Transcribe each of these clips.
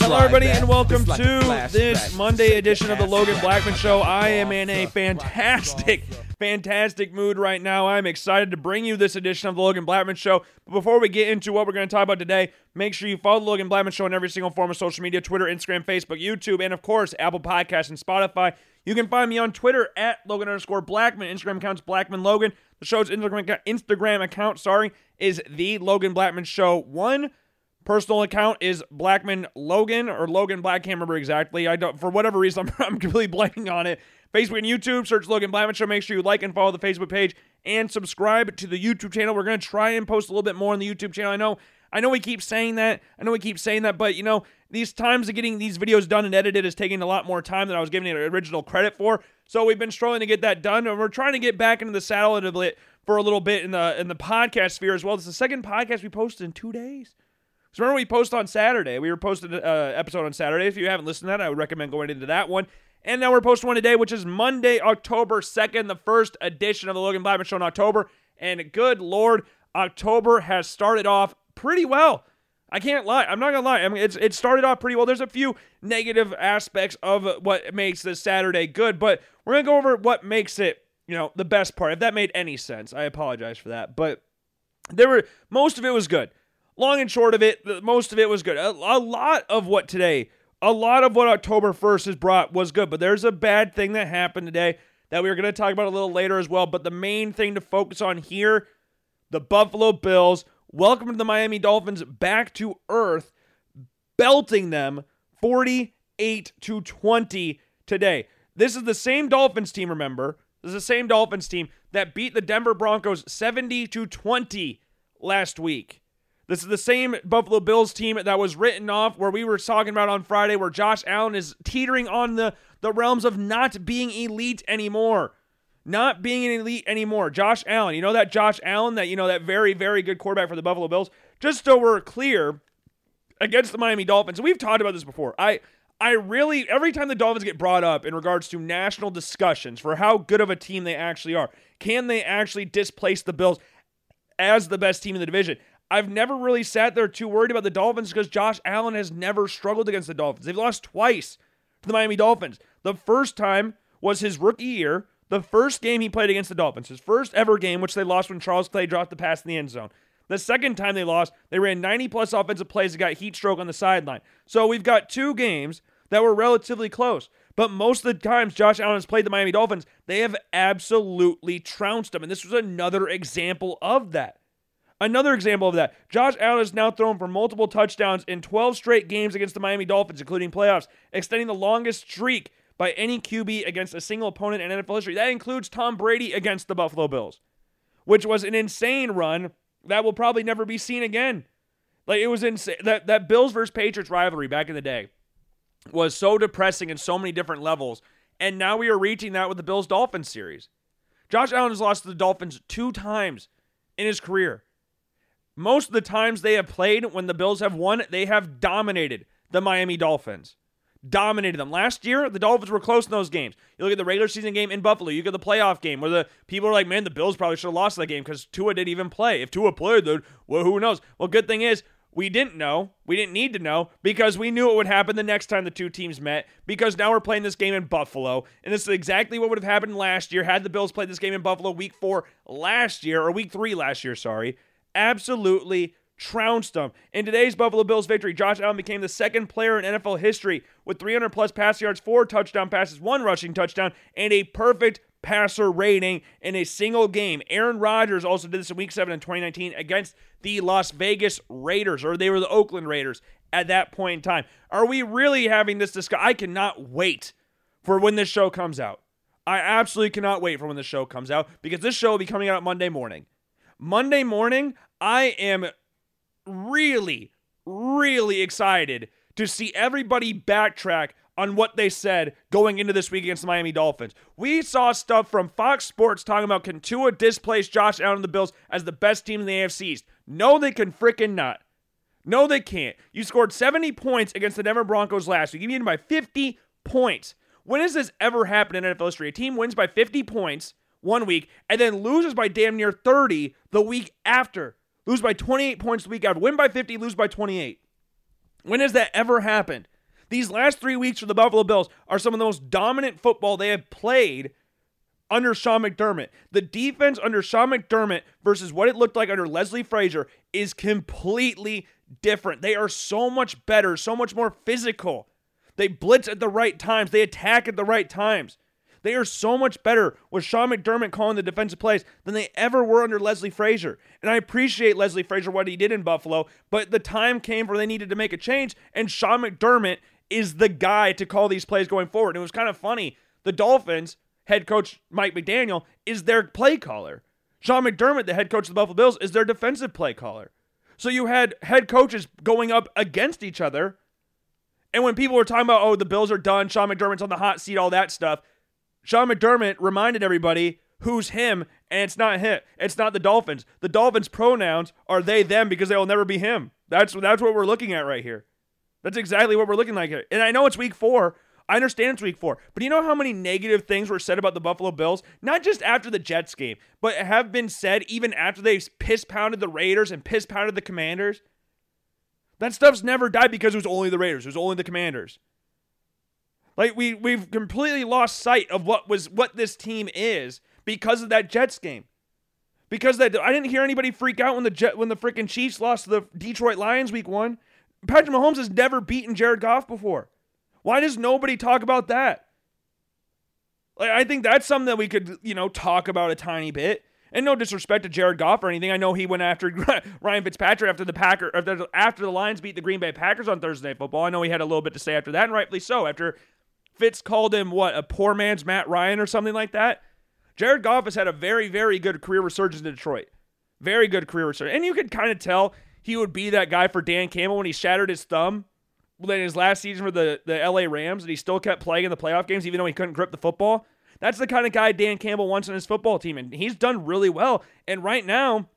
like that. You want to try Hello, everybody, that. and welcome like to this Monday edition of the Logan. Blackman Show. I am in a fantastic, fantastic mood right now. I'm excited to bring you this edition of the Logan Blackman Show. But before we get into what we're going to talk about today, make sure you follow the Logan Blackman Show on every single form of social media Twitter, Instagram, Facebook, YouTube, and of course, Apple Podcasts and Spotify. You can find me on Twitter at Logan underscore Blackman. Instagram account's Blackman Logan. The show's Instagram account, Instagram account, sorry, is the Logan Blackman Show one. Personal account is Blackman Logan or Logan Black. Can't remember exactly. I don't for whatever reason I'm, I'm completely blanking on it. Facebook and YouTube, search Logan Blackman Show. Make sure you like and follow the Facebook page and subscribe to the YouTube channel. We're gonna try and post a little bit more on the YouTube channel. I know, I know we keep saying that. I know we keep saying that, but you know, these times of getting these videos done and edited is taking a lot more time than I was giving it original credit for. So we've been struggling to get that done, and we're trying to get back into the saddle a bit for a little bit in the in the podcast sphere as well. It's the second podcast we posted in two days. So remember we post on Saturday. We were posting an uh, episode on Saturday. If you haven't listened to that, I would recommend going into that one. And now we're posting one today, which is Monday, October 2nd, the first edition of the Logan Blackman Show in October. And good Lord, October has started off pretty well. I can't lie. I'm not gonna lie. I mean, it's it started off pretty well. There's a few negative aspects of what makes this Saturday good, but we're gonna go over what makes it, you know, the best part. If that made any sense, I apologize for that. But there were most of it was good. Long and short of it, most of it was good. A, a lot of what today, a lot of what October 1st has brought was good, but there's a bad thing that happened today that we are going to talk about a little later as well. But the main thing to focus on here the Buffalo Bills welcome to the Miami Dolphins back to earth, belting them 48 to 20 today. This is the same Dolphins team, remember? This is the same Dolphins team that beat the Denver Broncos 70 to 20 last week. This is the same Buffalo Bills team that was written off where we were talking about on Friday where Josh Allen is teetering on the, the realms of not being elite anymore. Not being an elite anymore. Josh Allen, you know that Josh Allen, that you know that very, very good quarterback for the Buffalo Bills? Just so we're clear, against the Miami Dolphins. We've talked about this before. I I really every time the Dolphins get brought up in regards to national discussions for how good of a team they actually are, can they actually displace the Bills as the best team in the division? I've never really sat there too worried about the Dolphins because Josh Allen has never struggled against the Dolphins. They've lost twice to the Miami Dolphins. The first time was his rookie year, the first game he played against the Dolphins, his first ever game, which they lost when Charles Clay dropped the pass in the end zone. The second time they lost, they ran 90 plus offensive plays and got heat stroke on the sideline. So we've got two games that were relatively close. But most of the times Josh Allen has played the Miami Dolphins, they have absolutely trounced them. And this was another example of that. Another example of that. Josh Allen has now thrown for multiple touchdowns in 12 straight games against the Miami Dolphins, including playoffs, extending the longest streak by any QB against a single opponent in NFL history. That includes Tom Brady against the Buffalo Bills, which was an insane run that will probably never be seen again. Like it was insane. That that Bills versus Patriots rivalry back in the day was so depressing in so many different levels, and now we are reaching that with the Bills Dolphins series. Josh Allen has lost to the Dolphins two times in his career. Most of the times they have played when the Bills have won, they have dominated the Miami Dolphins. Dominated them. Last year, the Dolphins were close in those games. You look at the regular season game in Buffalo, you at the playoff game where the people are like, man, the Bills probably should have lost that game because Tua didn't even play. If Tua played, then well, who knows? Well, good thing is, we didn't know. We didn't need to know because we knew it would happen the next time the two teams met because now we're playing this game in Buffalo. And this is exactly what would have happened last year had the Bills played this game in Buffalo week four last year, or week three last year, sorry. Absolutely trounced them. In today's Buffalo Bills victory, Josh Allen became the second player in NFL history with 300 plus pass yards, four touchdown passes, one rushing touchdown, and a perfect passer rating in a single game. Aaron Rodgers also did this in week 7 in 2019 against the Las Vegas Raiders, or they were the Oakland Raiders at that point in time. Are we really having this discussion? I cannot wait for when this show comes out. I absolutely cannot wait for when this show comes out because this show will be coming out Monday morning. Monday morning, I am really, really excited to see everybody backtrack on what they said going into this week against the Miami Dolphins. We saw stuff from Fox Sports talking about can Tua displace Josh Allen and the Bills as the best team in the AFC East. No, they can freaking not. No, they can't. You scored 70 points against the Denver Broncos last week. You beat them by 50 points. When has this ever happened in NFL history? A team wins by 50 points one week and then loses by damn near 30 the week after. Lose by 28 points the week after. Win by 50, lose by 28. When has that ever happened? These last three weeks for the Buffalo Bills are some of the most dominant football they have played under Sean McDermott. The defense under Sean McDermott versus what it looked like under Leslie Frazier is completely different. They are so much better, so much more physical. They blitz at the right times, they attack at the right times. They are so much better with Sean McDermott calling the defensive plays than they ever were under Leslie Frazier. And I appreciate Leslie Frazier what he did in Buffalo, but the time came where they needed to make a change, and Sean McDermott is the guy to call these plays going forward. And it was kind of funny. The Dolphins head coach Mike McDaniel is their play caller. Sean McDermott, the head coach of the Buffalo Bills, is their defensive play caller. So you had head coaches going up against each other. And when people were talking about, oh, the Bills are done, Sean McDermott's on the hot seat, all that stuff, Sean McDermott reminded everybody who's him, and it's not him. It's not the Dolphins. The Dolphins' pronouns are they, them, because they will never be him. That's that's what we're looking at right here. That's exactly what we're looking like here. And I know it's week four, I understand it's week four, but you know how many negative things were said about the Buffalo Bills? Not just after the Jets game, but have been said even after they piss pounded the Raiders and piss pounded the Commanders. That stuff's never died because it was only the Raiders, it was only the Commanders. Like we we've completely lost sight of what was what this team is because of that Jets game. Because that I didn't hear anybody freak out when the Jet when the freaking Chiefs lost to the Detroit Lions week 1. Patrick Mahomes has never beaten Jared Goff before. Why does nobody talk about that? Like, I think that's something that we could, you know, talk about a tiny bit. And no disrespect to Jared Goff or anything. I know he went after Ryan Fitzpatrick after the Packer after, the Lions beat the Green Bay Packers on Thursday Night Football. I know he had a little bit to say after that, and rightfully so. After Fitz called him what a poor man's Matt Ryan or something like that. Jared Goff has had a very, very good career resurgence in Detroit. Very good career resurgence, and you could kind of tell he would be that guy for Dan Campbell when he shattered his thumb in his last season for the, the LA Rams and he still kept playing in the playoff games even though he couldn't grip the football. That's the kind of guy Dan Campbell wants on his football team, and he's done really well. And right now,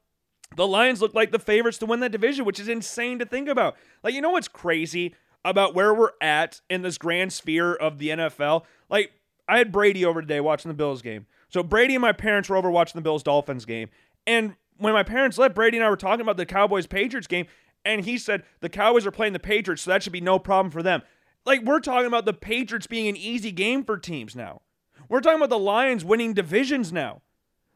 the Lions look like the favorites to win that division, which is insane to think about. Like, you know what's crazy about where we're at in this grand sphere of the NFL? Like, I had Brady over today watching the Bills game. So Brady and my parents were over watching the Bills Dolphins game. And when my parents left, Brady and I were talking about the Cowboys Patriots game, and he said the Cowboys are playing the Patriots, so that should be no problem for them. Like we're talking about the Patriots being an easy game for teams now. We're talking about the Lions winning divisions now.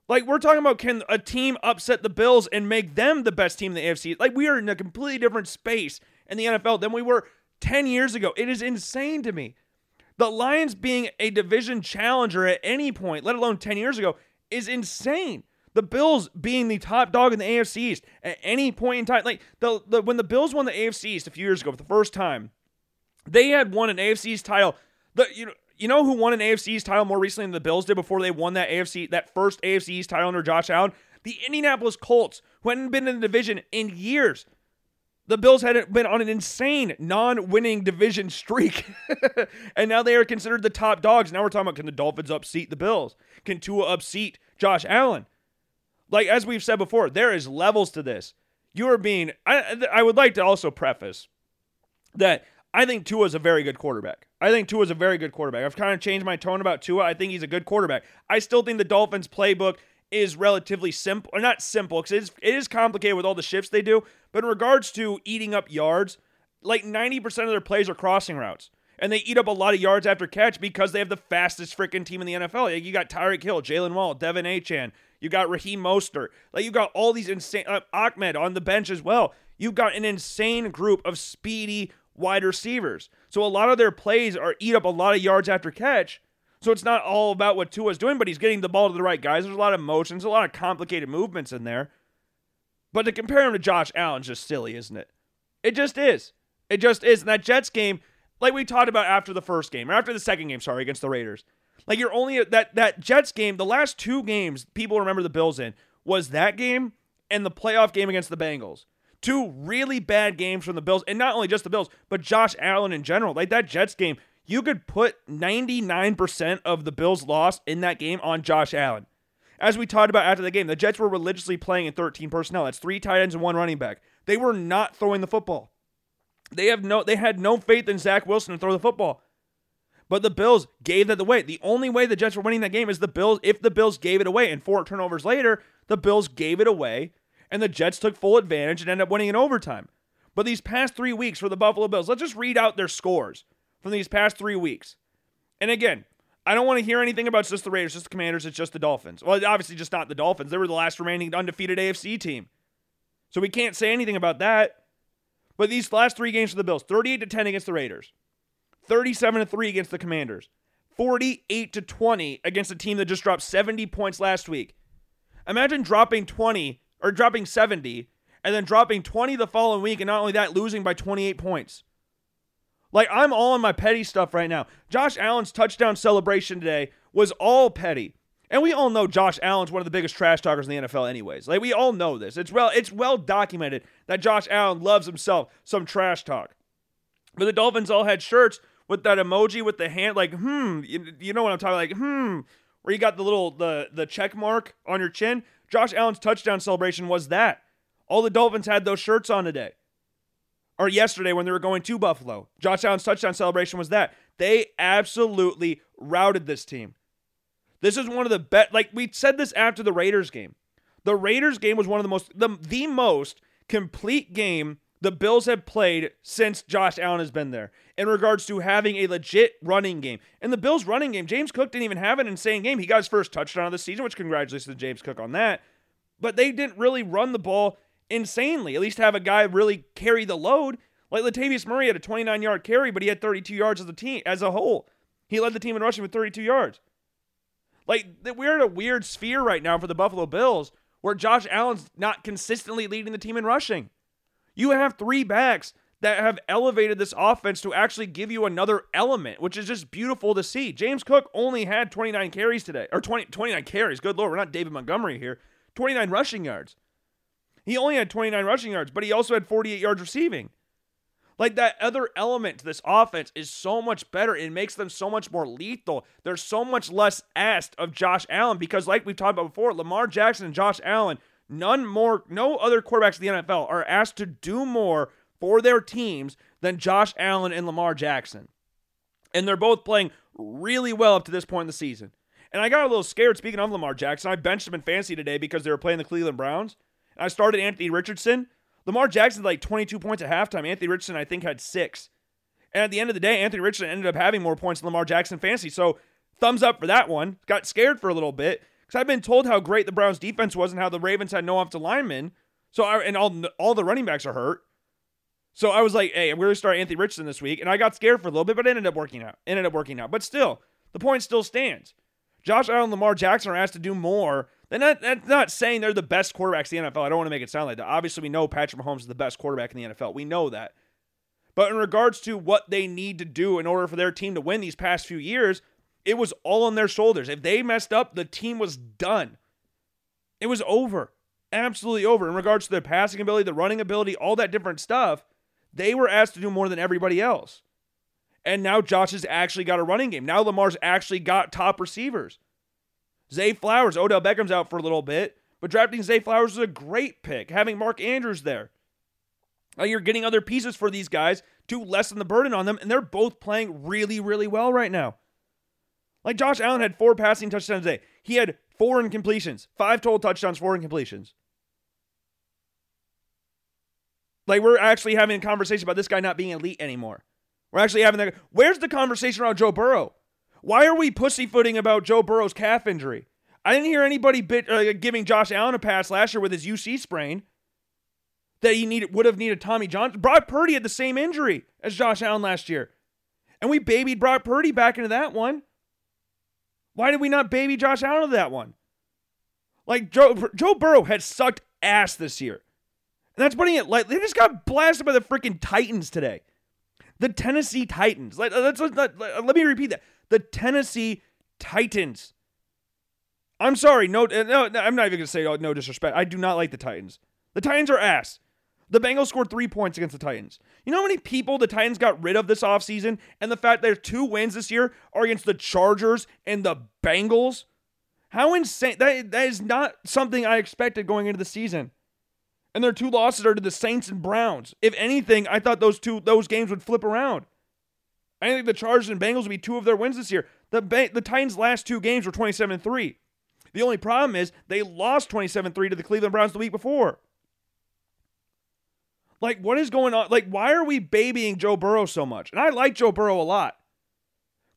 Like we're talking about can a team upset the Bills and make them the best team in the AFC? Like we are in a completely different space in the NFL than we were 10 years ago. It is insane to me. The Lions being a division challenger at any point, let alone 10 years ago, is insane. The Bills being the top dog in the AFC East at any point in time, like the, the when the Bills won the AFC East a few years ago for the first time, they had won an AFC East title. The you know you know who won an AFC East title more recently than the Bills did before they won that AFC that first AFC East title under Josh Allen? The Indianapolis Colts, who hadn't been in the division in years. The Bills had been on an insane non-winning division streak, and now they are considered the top dogs. Now we're talking about can the Dolphins upseat the Bills? Can Tua upseat Josh Allen? Like as we've said before, there is levels to this. You are being. I I would like to also preface that I think Tua is a very good quarterback. I think Tua is a very good quarterback. I've kind of changed my tone about Tua. I think he's a good quarterback. I still think the Dolphins playbook is relatively simple, or not simple, because it is, it is complicated with all the shifts they do. But in regards to eating up yards, like 90% of their plays are crossing routes. And they eat up a lot of yards after catch because they have the fastest freaking team in the NFL. You got Tyreek Hill, Jaylen Waddle, De'Von Achane, you got Raheem Mostert. Like you got all these insane uh, Ahmed on the bench as well. You've got an insane group of speedy wide receivers. So a lot of their plays are eat up a lot of yards after catch. So it's not all about what Tua's doing, but he's getting the ball to the right guys. There's a lot of motions, a lot of complicated movements in there. But to compare him to Josh Allen's just silly, isn't it? It just is. It just is. And that Jets game, like we talked about after the first game, or after the second game, sorry, against the Raiders, like you're only that that Jets game, the last two games people remember the Bills in was that game and the playoff game against the Bengals. Two really bad games from the Bills, and not only just the Bills, but Josh Allen in general. Like that Jets game, you could put 99% of the Bills' loss in that game on Josh Allen. As we talked about after the game, the Jets were religiously playing in 13 personnel. That's three tight ends and one running back. They were not throwing the football. They have no they had no faith in Zach Wilson to throw the football. But the Bills gave that away. The only way the Jets were winning that game is the Bills if the Bills gave it away. And four turnovers later, the Bills gave it away, and the Jets took full advantage and ended up winning in overtime. But these past three weeks for the Buffalo Bills, let's just read out their scores from these past three weeks. And again, I don't want to hear anything about just the Raiders, just the Commanders, it's just the Dolphins. Well, obviously, just not the Dolphins. They were the last remaining undefeated AFC team. So we can't say anything about that. But these last three games for the Bills 38 to 10 against the Raiders, 37 to 3 against the Commanders, 48 to 20 against a team that just dropped 70 points last week. Imagine dropping 20 or dropping 70 and then dropping 20 the following week, and not only that, losing by 28 points. Like, I'm all on my petty stuff right now. Josh Allen's touchdown celebration today was all petty. And we all know Josh Allen's one of the biggest trash talkers in the NFL, anyways. Like we all know this. It's well, it's well documented that Josh Allen loves himself some trash talk. But the Dolphins all had shirts with that emoji with the hand, like hmm, you, you know what I'm talking like hmm, where you got the little the the check mark on your chin. Josh Allen's touchdown celebration was that. All the Dolphins had those shirts on today or yesterday when they were going to Buffalo. Josh Allen's touchdown celebration was that. They absolutely routed this team. This is one of the best. Like we said this after the Raiders game. The Raiders game was one of the most the, the most complete game the Bills have played since Josh Allen has been there in regards to having a legit running game. And the Bills running game, James Cook didn't even have an insane game. He got his first touchdown of the season, which congratulations to James Cook on that. But they didn't really run the ball insanely. At least have a guy really carry the load. Like Latavius Murray had a 29 yard carry, but he had 32 yards as a team as a whole. He led the team in rushing with 32 yards. Like we're in a weird sphere right now for the Buffalo Bills where Josh Allen's not consistently leading the team in rushing. You have three backs that have elevated this offense to actually give you another element, which is just beautiful to see. James Cook only had 29 carries today, or 20, 29 carries. Good Lord, we're not David Montgomery here. 29 rushing yards. He only had 29 rushing yards, but he also had 48 yards receiving. Like that other element to this offense is so much better. It makes them so much more lethal. There's so much less asked of Josh Allen because, like we've talked about before, Lamar Jackson and Josh Allen, none more, no other quarterbacks in the NFL are asked to do more for their teams than Josh Allen and Lamar Jackson. And they're both playing really well up to this point in the season. And I got a little scared speaking of Lamar Jackson. I benched him in fantasy today because they were playing the Cleveland Browns. I started Anthony Richardson. Lamar Jackson had like 22 points at halftime. Anthony Richardson, I think, had six. And at the end of the day, Anthony Richardson ended up having more points than Lamar Jackson fantasy. So thumbs up for that one. Got scared for a little bit because I've been told how great the Browns defense was and how the Ravens had no offensive linemen. So I, and all all the running backs are hurt. So I was like, hey, I'm going to start Anthony Richardson this week, and I got scared for a little bit, but it ended up working out. Ended up working out. But still, the point still stands. Josh Allen, Lamar Jackson are asked to do more that, that's not saying they're the best quarterbacks in the NFL. I don't want to make it sound like that. Obviously, we know Patrick Mahomes is the best quarterback in the NFL. We know that. But in regards to what they need to do in order for their team to win these past few years, it was all on their shoulders. If they messed up, the team was done. It was over. Absolutely over. In regards to their passing ability, the running ability, all that different stuff, they were asked to do more than everybody else. And now Josh has actually got a running game. Now Lamar's actually got top receivers. Zay Flowers, Odell Beckham's out for a little bit, but drafting Zay Flowers is a great pick. Having Mark Andrews there. Now you're getting other pieces for these guys to lessen the burden on them, and they're both playing really, really well right now. Like Josh Allen had four passing touchdowns today. He had four incompletions, five total touchdowns, four incompletions. Like we're actually having a conversation about this guy not being elite anymore. We're actually having that. Where's the conversation around Joe Burrow? Why are we pussyfooting about Joe Burrow's calf injury? I didn't hear anybody bit, uh, giving Josh Allen a pass last year with his UCL sprain that he needed would have needed Tommy John. Brock Purdy had the same injury as Josh Allen last year. And we babied Brock Purdy back into that one. Why did we not baby Josh Allen into that one? Like Joe Joe Burrow had sucked ass this year. And that's putting it like they just got blasted by the freaking Titans today. The Tennessee Titans. Like let's, let, let, let me repeat that the Tennessee Titans. I'm sorry, no, uh, no I'm not even to say oh, no disrespect. I do not like the Titans. The Titans are ass. The Bengals scored three points against the Titans. You know how many people the Titans got rid of this offseason? And the fact their two wins this year are against the Chargers and the Bengals? How insane. That, that is not something I expected going into the season. And their two losses are to the Saints and Browns. If anything, I thought those two those games would flip around. I think the Chargers and Bengals will be two of their wins this year. The the Titans' last two games were 27 3. The only problem is they lost 27 3 to the Cleveland Browns the week before. Like, what is going on? Like, why are we babying Joe Burrow so much? And I like Joe Burrow a lot.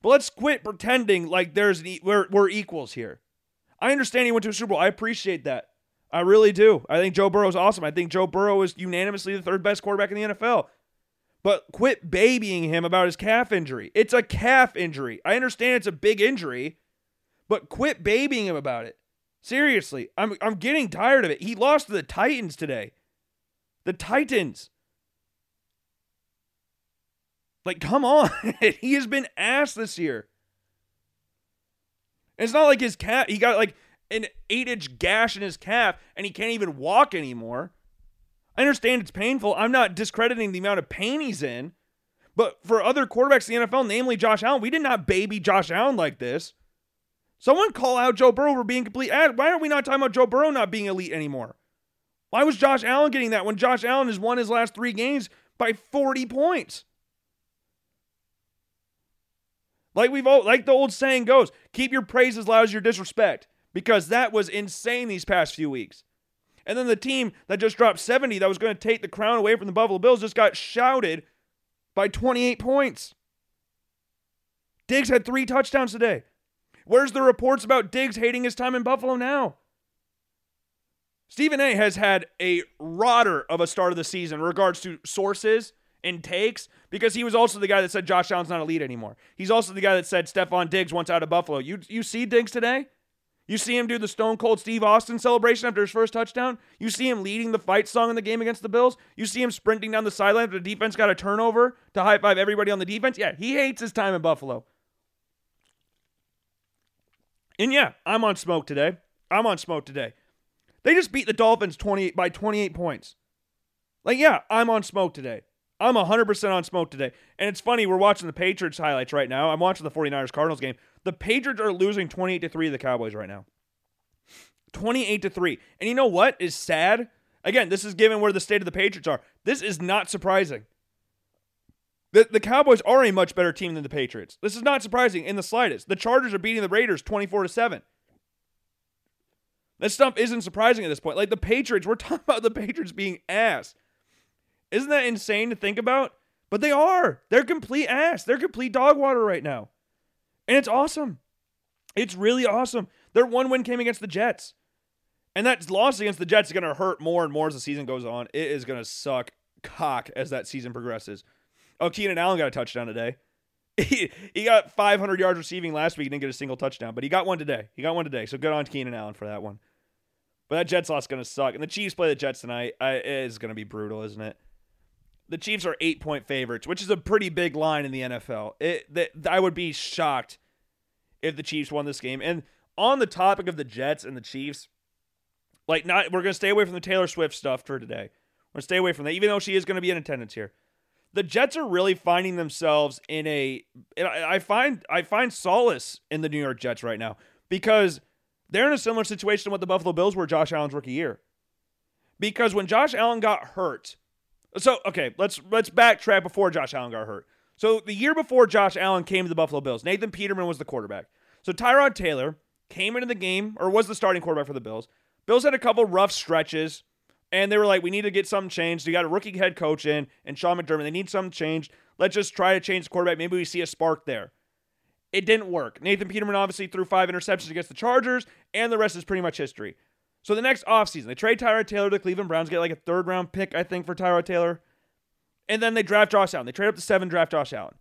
But let's quit pretending like there's an e- we're, we're equals here. I understand he went to a Super Bowl. I appreciate that. I really do. I think Joe Burrow is awesome. I think Joe Burrow is unanimously the third best quarterback in the NFL. But quit babying him about his calf injury. It's a calf injury. I understand it's a big injury, but quit babying him about it. Seriously, I'm I'm getting tired of it. He lost to the Titans today. The Titans. Like, come on. he has been ass this year. And it's not like his calf, he got like an eight inch gash in his calf and he can't even walk anymore. I understand it's painful. I'm not discrediting the amount of pain he's in. But for other quarterbacks in the NFL, namely Josh Allen, we did not baby Josh Allen like this. Someone call out Joe Burrow for being complete ass. Why are we not talking about Joe Burrow not being elite anymore? Why was Josh Allen getting that when Josh Allen has won his last three games by 40 points? Like we've all, like the old saying goes, keep your praise as loud as your disrespect, because that was insane these past few weeks. And then the team that just dropped 70 that was going to take the crown away from the Buffalo Bills just got shouted by 28 points. Diggs had three touchdowns today. Where's the reports about Diggs hating his time in Buffalo now? Stephen A has had a rotter of a start of the season in regards to sources and takes because he was also the guy that said Josh Allen's not elite anymore. He's also the guy that said Stefon Diggs wants out of Buffalo. You you see Diggs today? You see him do the Stone Cold Steve Austin celebration after his first touchdown. You see him leading the fight song in the game against the Bills. You see him sprinting down the sideline after the defense got a turnover to high five everybody on the defense. Yeah, he hates his time in Buffalo. And yeah, I'm on smoke today. I'm on smoke today. They just beat the Dolphins 28 by 28 points. Like, yeah, I'm on smoke today. I'm 100% on smoke today. And it's funny, we're watching the Patriots highlights right now. I'm watching the 49ers Cardinals game. The Patriots are losing 28 to 3 to the Cowboys right now. 28 to 3. And you know what is sad? Again, this is given where the state of the Patriots are. This is not surprising. The, the Cowboys are a much better team than the Patriots. This is not surprising in the slightest. The Chargers are beating the Raiders 24 to 7. This stuff isn't surprising at this point. Like the Patriots, we're talking about the Patriots being ass. Isn't that insane to think about? But they are. They're complete ass. They're complete dog water right now. And it's awesome. It's really awesome. Their one win came against the Jets. And that loss against the Jets is going to hurt more and more as the season goes on. It is going to suck cock as that season progresses. Oh, Keenan Allen got a touchdown today. He, he got 500 yards receiving last week. He didn't get a single touchdown, but he got one today. He got one today. So good on Keenan Allen for that one. But that Jets loss is going to suck. And the Chiefs play the Jets tonight. It is going to be brutal, isn't it? The Chiefs are eight point favorites, which is a pretty big line in the NFL. It, that, I would be shocked if the Chiefs won this game. And on the topic of the Jets and the Chiefs, like not we're to stay away from the Taylor Swift stuff for today. We're to stay away from that, even though she is to be in attendance here the Jets are really finding themselves in a. I find I find solace in the New York Jets right now because they're in a similar situation to what the Buffalo Bills were Josh Allen's rookie year. Because when Josh Allen got hurt, so okay, let's let's backtrack before Josh Allen got hurt. So the year before Josh Allen came to the Buffalo Bills, Nathan Peterman was the quarterback. So Tyrod Taylor came into the game or was the starting quarterback for the Bills. Bills had a couple rough stretches. And they were like, we need to get something changed. You got a rookie head coach in and Sean McDermott. They need something changed. Let's just try to change the quarterback. Maybe we see a spark there. It didn't work. Nathan Peterman obviously threw five interceptions against the Chargers, and the rest is pretty much history. So the next offseason, they trade Tyrod Taylor to Cleveland Browns, get like a third round pick, I think, for Tyrod Taylor. And then they draft Josh Allen. They trade up to seven, draft Josh Allen.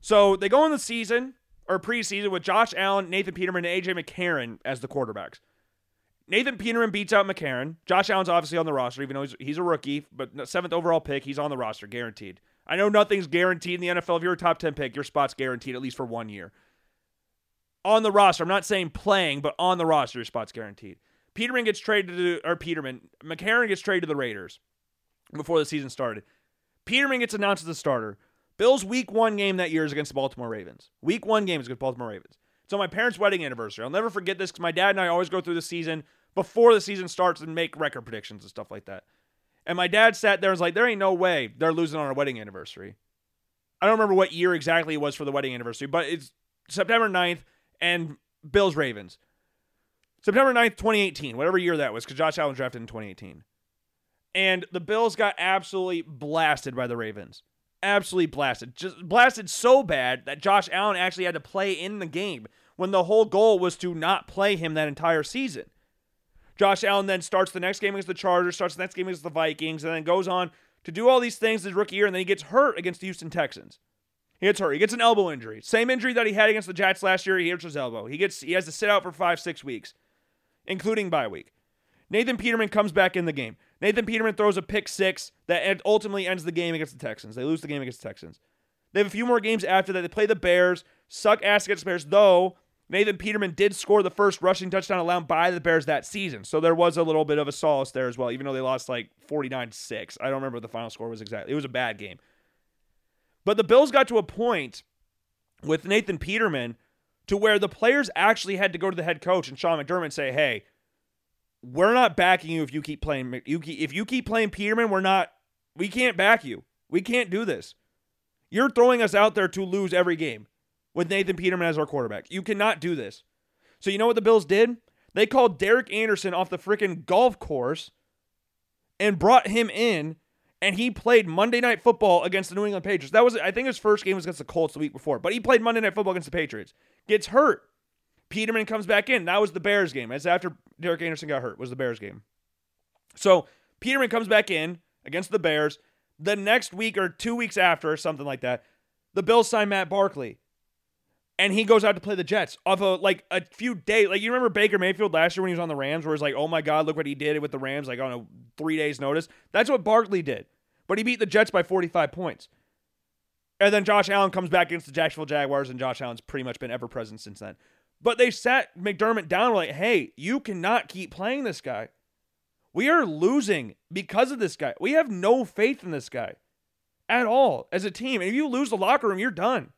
So they go in the season or preseason with Josh Allen, Nathan Peterman, and AJ McCarron as the quarterbacks. Nathan Peterman beats out McCarron. Josh Allen's obviously on the roster, even though he's, he's a rookie, but seventh overall pick, he's on the roster, guaranteed. I know nothing's guaranteed in the NFL. If you're a top 10 pick, your spot's guaranteed at least for one year. On the roster, I'm not saying playing, but on the roster, your spot's guaranteed. Peterman gets traded to, or Peterman, McCarron gets traded to the Raiders before the season started. Peterman gets announced as the starter. Bill's week one game that year is against the Baltimore Ravens. Week one game is against Baltimore Ravens. On my parents' wedding anniversary. I'll never forget this because my dad and I always go through the season before the season starts and make record predictions and stuff like that. And my dad sat there and was like, there ain't no way they're losing on our wedding anniversary. I don't remember what year exactly it was for the wedding anniversary, but it's September 9th and Bills Ravens. September 9th, 2018, whatever year that was, because Josh Allen drafted in 2018. And the Bills got absolutely blasted by the Ravens. Absolutely blasted. Just blasted so bad that Josh Allen actually had to play in the game when the whole goal was to not play him that entire season. Josh Allen then starts the next game against the Chargers, starts the next game against the Vikings, and then goes on to do all these things his rookie year, and then he gets hurt against the Houston Texans. He gets hurt. He gets an elbow injury. Same injury that he had against the Jets last year. He hurts his elbow. He gets he has to sit out for five, six weeks, including bye week. Nathan Peterman comes back in the game. Nathan Peterman throws a pick six that ultimately ends the game against the Texans. They lose the game against the Texans. They have a few more games after that. They play the Bears, suck ass against the Bears, though Nathan Peterman did score the first rushing touchdown allowed by the Bears that season. So there was a little bit of a solace there as well, even though they lost like 49 6. I don't remember what the final score was exactly. It was a bad game. But the Bills got to a point with Nathan Peterman to where the players actually had to go to the head coach and Sean McDermott and say, hey, we're not backing you if you keep playing you keep, if you keep playing Peterman, we're not we can't back you. We can't do this. You're throwing us out there to lose every game with Nathan Peterman as our quarterback. You cannot do this. So you know what the Bills did? They called Derek Anderson off the freaking golf course and brought him in and he played Monday Night Football against the New England Patriots. That was, I think, his first game was against the Colts the week before, but he played Monday Night Football against the Patriots. Gets hurt. Peterman comes back in. That was the Bears game. As after Derek Anderson got hurt, was the Bears game. So Peterman comes back in against the Bears. The next week or two weeks after, or something like that, the Bills sign Matt Barkley and he goes out to play the Jets off of like a few days. Like you remember Baker Mayfield last year when he was on the Rams, where it's like, oh my God, look what he did with the Rams, like on a three days notice. That's what Barkley did, but he beat the Jets by 45 points. And then Josh Allen comes back against the Jacksonville Jaguars, and Josh Allen's pretty much been ever present since then. But they sat McDermott down, like, hey, you cannot keep playing this guy. We are losing because of this guy. We have no faith in this guy at all as a team. And if you lose the locker room, you're done.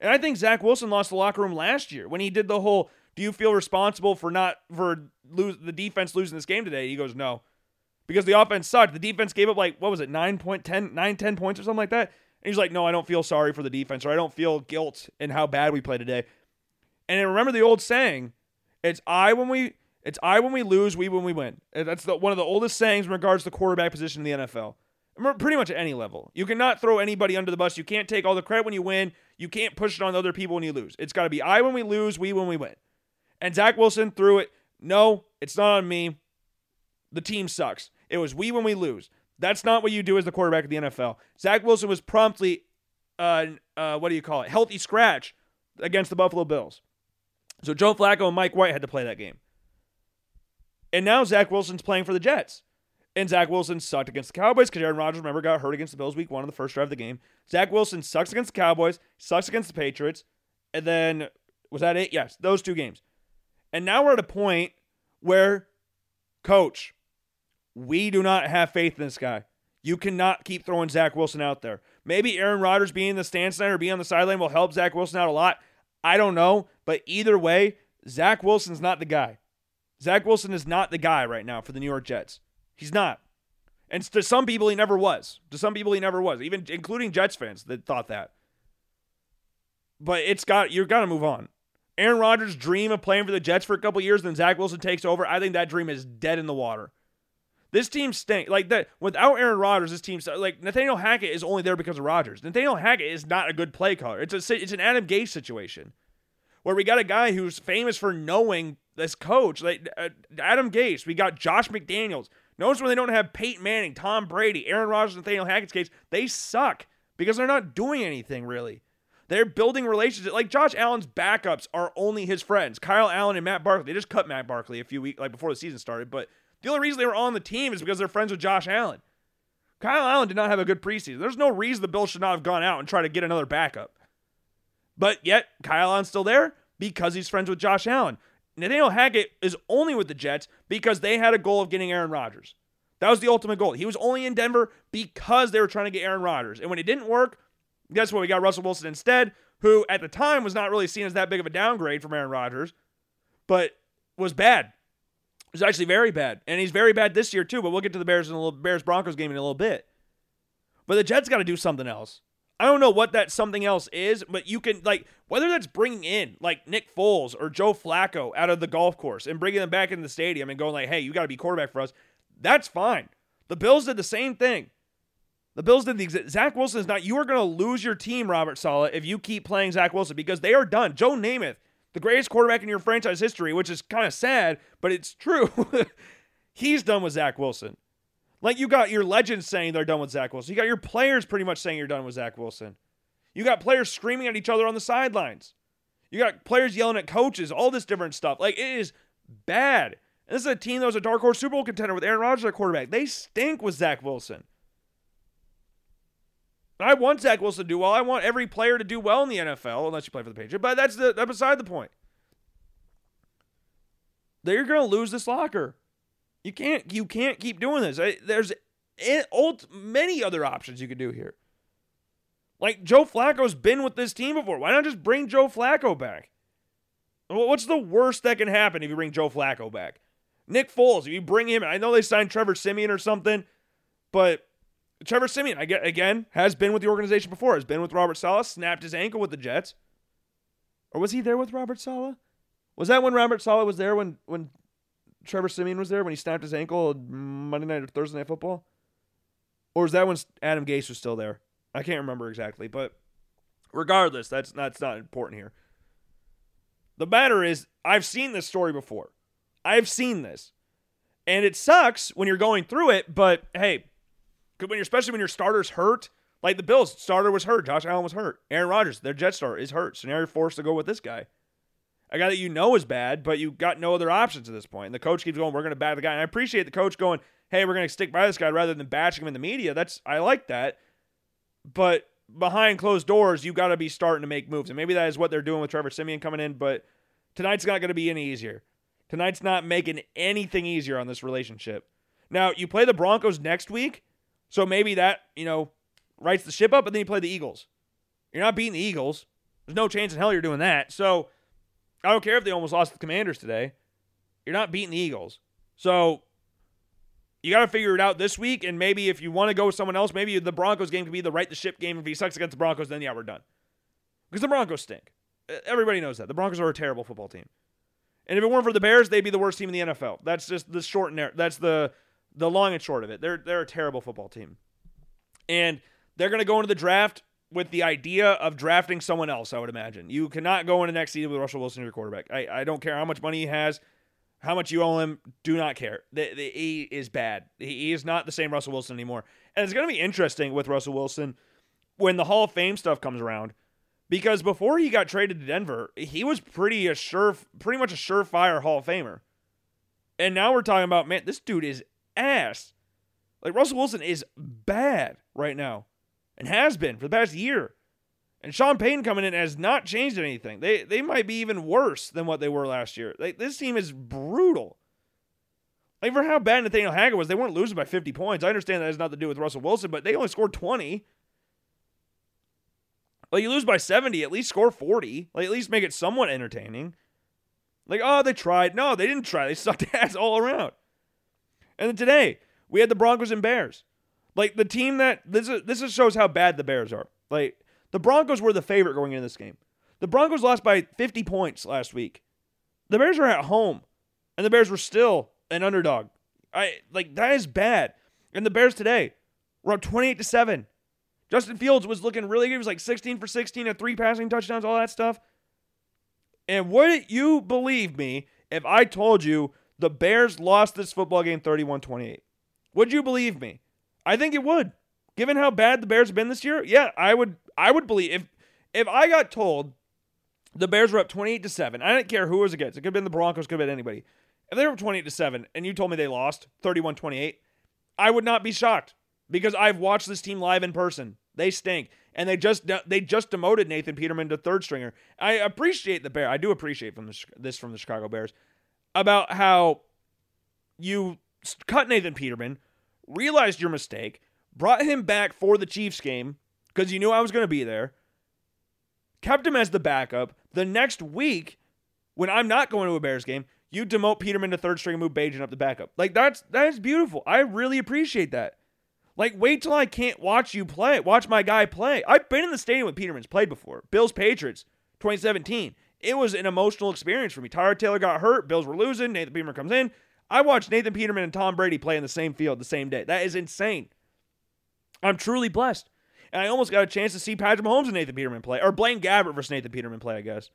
And I think Zach Wilson lost the locker room last year when he did the whole do you feel responsible for not for lose the defense losing this game today? He goes, No. Because the offense sucked. The defense gave up like what was it, nine point ten, nine, ten points or something like that. And he's like, No, I don't feel sorry for the defense, or I don't feel guilt in how bad we play today. And remember the old saying, it's I when we it's I when we lose, we when we win. That's the, one of the oldest sayings in regards to quarterback position in the NFL pretty much at any level. You cannot throw anybody under the bus. You can't take all the credit when you win. You can't push it on other people when you lose. It's got to be I when we lose, we when we win. And Zach Wilson threw it. No, it's not on me. The team sucks. It was we when we lose. That's not what you do as the quarterback of the NFL. Zach Wilson was promptly, uh, uh, what do you call it? Healthy scratch against the Buffalo Bills. So Joe Flacco and Mike White had to play that game. And now Zach Wilson's playing for the Jets. And Zach Wilson sucked against the Cowboys because Aaron Rodgers, remember, got hurt against the Bills week one on the first drive of the game. Zach Wilson sucks against the Cowboys, sucks against the Patriots. And then, was that it? Yes, those two games. And now we're at a point where, coach, we do not have faith in this guy. You cannot keep throwing Zach Wilson out there. Maybe Aaron Rodgers being in the stand tonight or being on the sideline will help Zach Wilson out a lot. I don't know. But either way, Zach Wilson's not the guy. Zach Wilson is not the guy right now for the New York Jets. He's not. And to some people, he never was. To some people, he never was, even including Jets fans that thought that. But it's got you've got to move on. Aaron Rodgers' dream of playing for the Jets for a couple years, then Zach Wilson takes over. I think that dream is dead in the water. This team stink like that. Without Aaron Rodgers, this team like Nathaniel Hackett is only there because of Rodgers. Nathaniel Hackett is not a good play caller. It's a it's an Adam Gase situation where we got a guy who's famous for knowing this coach, like uh, Adam Gase. We got Josh McDaniels. Notice when they don't have Peyton Manning, Tom Brady, Aaron Rodgers, Nathaniel Hackett's case, they suck because they're not doing anything really. They're building relationships. Like Josh Allen's backups are only his friends, Kyle Allen and Matt Barkley. They just cut Matt Barkley a few weeks like before the season started, but the only reason they were on the team is because they're friends with Josh Allen. Kyle Allen did not have a good preseason. There's no reason the Bills should not have gone out and tried to get another backup. But yet, Kyle Allen's still there because he's friends with Josh Allen. Nathaniel Hackett is only with the Jets because they had a goal of getting Aaron Rodgers. That was the ultimate goal. He was only in Denver because they were trying to get Aaron Rodgers. And when it didn't work, guess what? We got Russell Wilson instead, who at the time was not really seen as that big of a downgrade from Aaron Rodgers, but was bad. It was actually very bad. And he's very bad this year too, but we'll get to the Bears and little Bears Broncos game in a little bit. But the Jets got to do something else. I don't know what that something else is, but you can like whether that's bringing in like Nick Foles or Joe Flacco out of the golf course and bringing them back in the stadium and going like, "Hey, you got to be quarterback for us." That's fine. The Bills did the same thing. The Bills did the exact. Zach Wilson is not. You are going to lose your team, Robert Saleh, if you keep playing Zach Wilson because they are done. Joe Namath, the greatest quarterback in your franchise history, which is kind of sad, but it's true. He's done with Zach Wilson. Like you got your legends saying they're done with Zach Wilson. You got your players pretty much saying you're done with Zach Wilson. You got players screaming at each other on the sidelines. You got players yelling at coaches, all this different stuff. Like it is bad. And this is a team that was a dark horse Super Bowl contender with Aaron Rodgers at quarterback. They stink with Zach Wilson. I want Zach Wilson to do well. I want every player to do well in the NFL, unless you play for the Patriots. But that's the that's beside the point. They're going to lose this locker. You can't you can't keep doing this. There's many other options you could do here. Like Joe Flacco's been with this team before. Why not just bring Joe Flacco back? What's the worst that can happen if you bring Joe Flacco back? Nick Foles, if you bring him, I know they signed Trevor Siemian or something, but Trevor get again, has been with the organization before, has been with Robert Saleh, snapped his ankle with the Jets. Or was he there with Robert Saleh? Was that when Robert Saleh was there when when Trevor Siemian was there when he snapped his ankle Monday night or Thursday night football? Or is that when Adam Gase was still there? I can't remember exactly, but regardless, that's that's not important here. The matter is, I've seen this story before. I've seen this. And it sucks when you're going through it, but hey, when you're especially when your starter's hurt, like the Bills starter was hurt, Josh Allen was hurt, Aaron Rodgers, their Jet star is hurt, so now you're forced to go with this guy a guy that you know is bad, but you got no other options at this point. And the coach keeps going, we're going to bat the guy. And I appreciate the coach going, hey, we're going to stick by this guy rather than bashing him in the media. That's I like that. But behind closed doors, you got to be starting to make moves. And maybe that is what they're doing with Trevor Siemian coming in, but tonight's not going to be any easier. Tonight's not making anything easier on this relationship. Now, you play the Broncos next week, so maybe that, you know, writes the ship up, and then you play the Eagles. You're not beating the Eagles. There's no chance in hell you're doing that. So I don't care if they almost lost the Commanders today. You're not beating the Eagles. So you got to figure it out this week. And maybe if you want to go with someone else, maybe the Broncos game could be the right the ship game. If he sucks against the Broncos, then yeah, we're done. Because the Broncos stink. Everybody knows that. The Broncos are a terrible football team. And if it weren't for the Bears, they'd be the worst team in the NFL. That's just the short and that's the the long and short of it. They're they're a terrible football team. And they're going to go into the draft with the idea of drafting someone else, I would imagine. You cannot go into next season with Russell Wilson your quarterback. I, I don't care how much money he has, how much you owe him, do not care. The, the, he is bad. He, is not the same Russell Wilson anymore. And it's going to be interesting with Russell Wilson when the Hall of Fame stuff comes around. Because before he got traded to Denver, he was pretty a sure, pretty much a surefire Hall of Famer. And now we're talking about, man, this dude is ass. Like Russell Wilson is bad right now and has been for the past year. And Sean Payton coming in has not changed anything. They they might be even worse than what they were last year. Like this team is brutal. Like for how bad Nathaniel Hackett was, they weren't losing by 50 points. I understand that has nothing to do with Russell Wilson, but they only scored 20. Like you lose by 70, at least score 40. Like at least make it somewhat entertaining. Like, oh, they tried. No, they didn't try. They sucked ass all around. And then today, we had the Broncos and Bears. Like the team that this is, this shows how bad the Bears are. Like the Broncos were the favorite going into this game. The Broncos lost by 50 points last week. The Bears are at home, and the Bears were still an underdog. I like that is bad. And the Bears today were up 28 to 7. Justin Fields was looking really good. He was like 16 for 16 and three passing touchdowns, all that stuff. And wouldn't you believe me if I told you the Bears lost this football game 31 28? Would you believe me? I think it would. Given how bad the Bears have been this year, yeah, I would I would believe if if I got told the Bears were up 28 to 7, I didn't care who was against. It could have been the Broncos, could have been anybody. If they were 28 to 7 and you told me they lost 31 28, I would not be shocked because I've watched this team live in person. They stink. And they just they just demoted Nathan Peterman to third stringer. I appreciate the Bear. I do appreciate from the, this from the Chicago Bears about how you cut Nathan Peterman, realized your mistake, brought him back for the Chiefs game because you knew I was going to be there, kept him as the backup. The next week, when I'm not going to a Bears game, you demote Peterman to third string and move Bagent up the backup. Like that's that is beautiful. I really appreciate that. Like wait till I can't watch you play, watch my guy play. I've been in the stadium with Peterman's played before. Bills Patriots 2017. It was an emotional experience for me. Tyrod Taylor got hurt. Bills were losing. Nathan Peterman comes in. I watched Nathan Peterman and Tom Brady play in the same field the same day. That is insane. I'm truly blessed. And I almost got a chance to see Patrick Mahomes and Nathan Peterman play, or Blaine Gabbert versus Nathan Peterman play, I guess.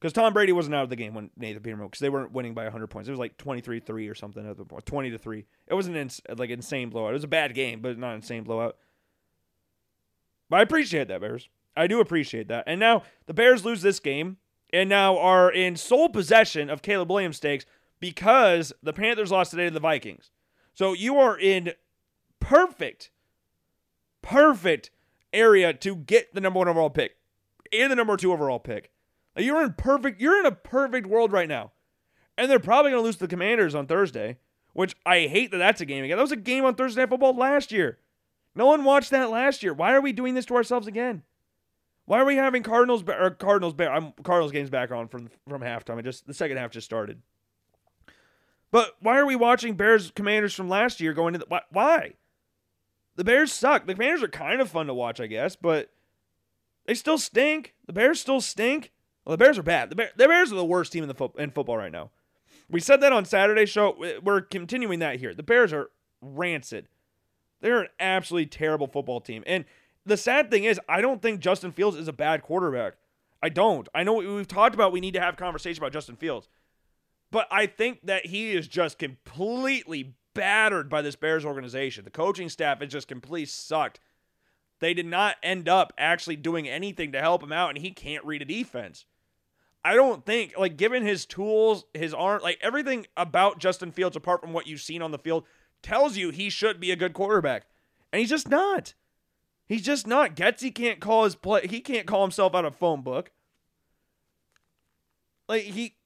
Because Tom Brady wasn't out of the game when Nathan Peterman, because they weren't winning by 100 points. It was like 23 3 or something point, 20 to 3. It wasn't ins- like insane blowout. It was a bad game, but not an insane blowout. But I appreciate that, Bears. I do appreciate that. And now the Bears lose this game and now are in sole possession of Caleb Williams stakes because the Panthers lost today to the Vikings. So you are in perfect, perfect area to get the number one overall pick and the number two overall pick. Like you're in perfect, you're in a perfect world right now. And they're probably going to lose to the Commanders on Thursday, which I hate that that's a game again. That was a game on Thursday Night Football last year. No one watched that last year. Why are we doing this to ourselves again? Why are we having Cardinals or Cardinals I'm Cardinals games back on from from halftime? It just the second half just started. But why are we watching Bears Commanders from last year going to the why? The Bears suck. The Commanders are kind of fun to watch, I guess, but they still stink. The Bears still stink. Well, the Bears are bad. The, Bears, the Bears are the worst team in the fo- in football right now. We said that on Saturday's show. We're continuing that here. The Bears are rancid. They're an absolutely terrible football team. And the sad thing is, I don't think Justin Fields is a bad quarterback. I don't. I know we've talked about we need to have conversation about Justin Fields. But I think that he is just completely battered by this Bears organization. The coaching staff is just completely sucked. They did not end up actually doing anything to help him out, and he can't read a defense. I don't think, like, given his tools, his arm, like everything about Justin Fields, apart from what you've seen on the field, tells you he should be a good quarterback. And he's just not. He's just not. Getsy can't call his play. He can't call himself out of phone book. Like he,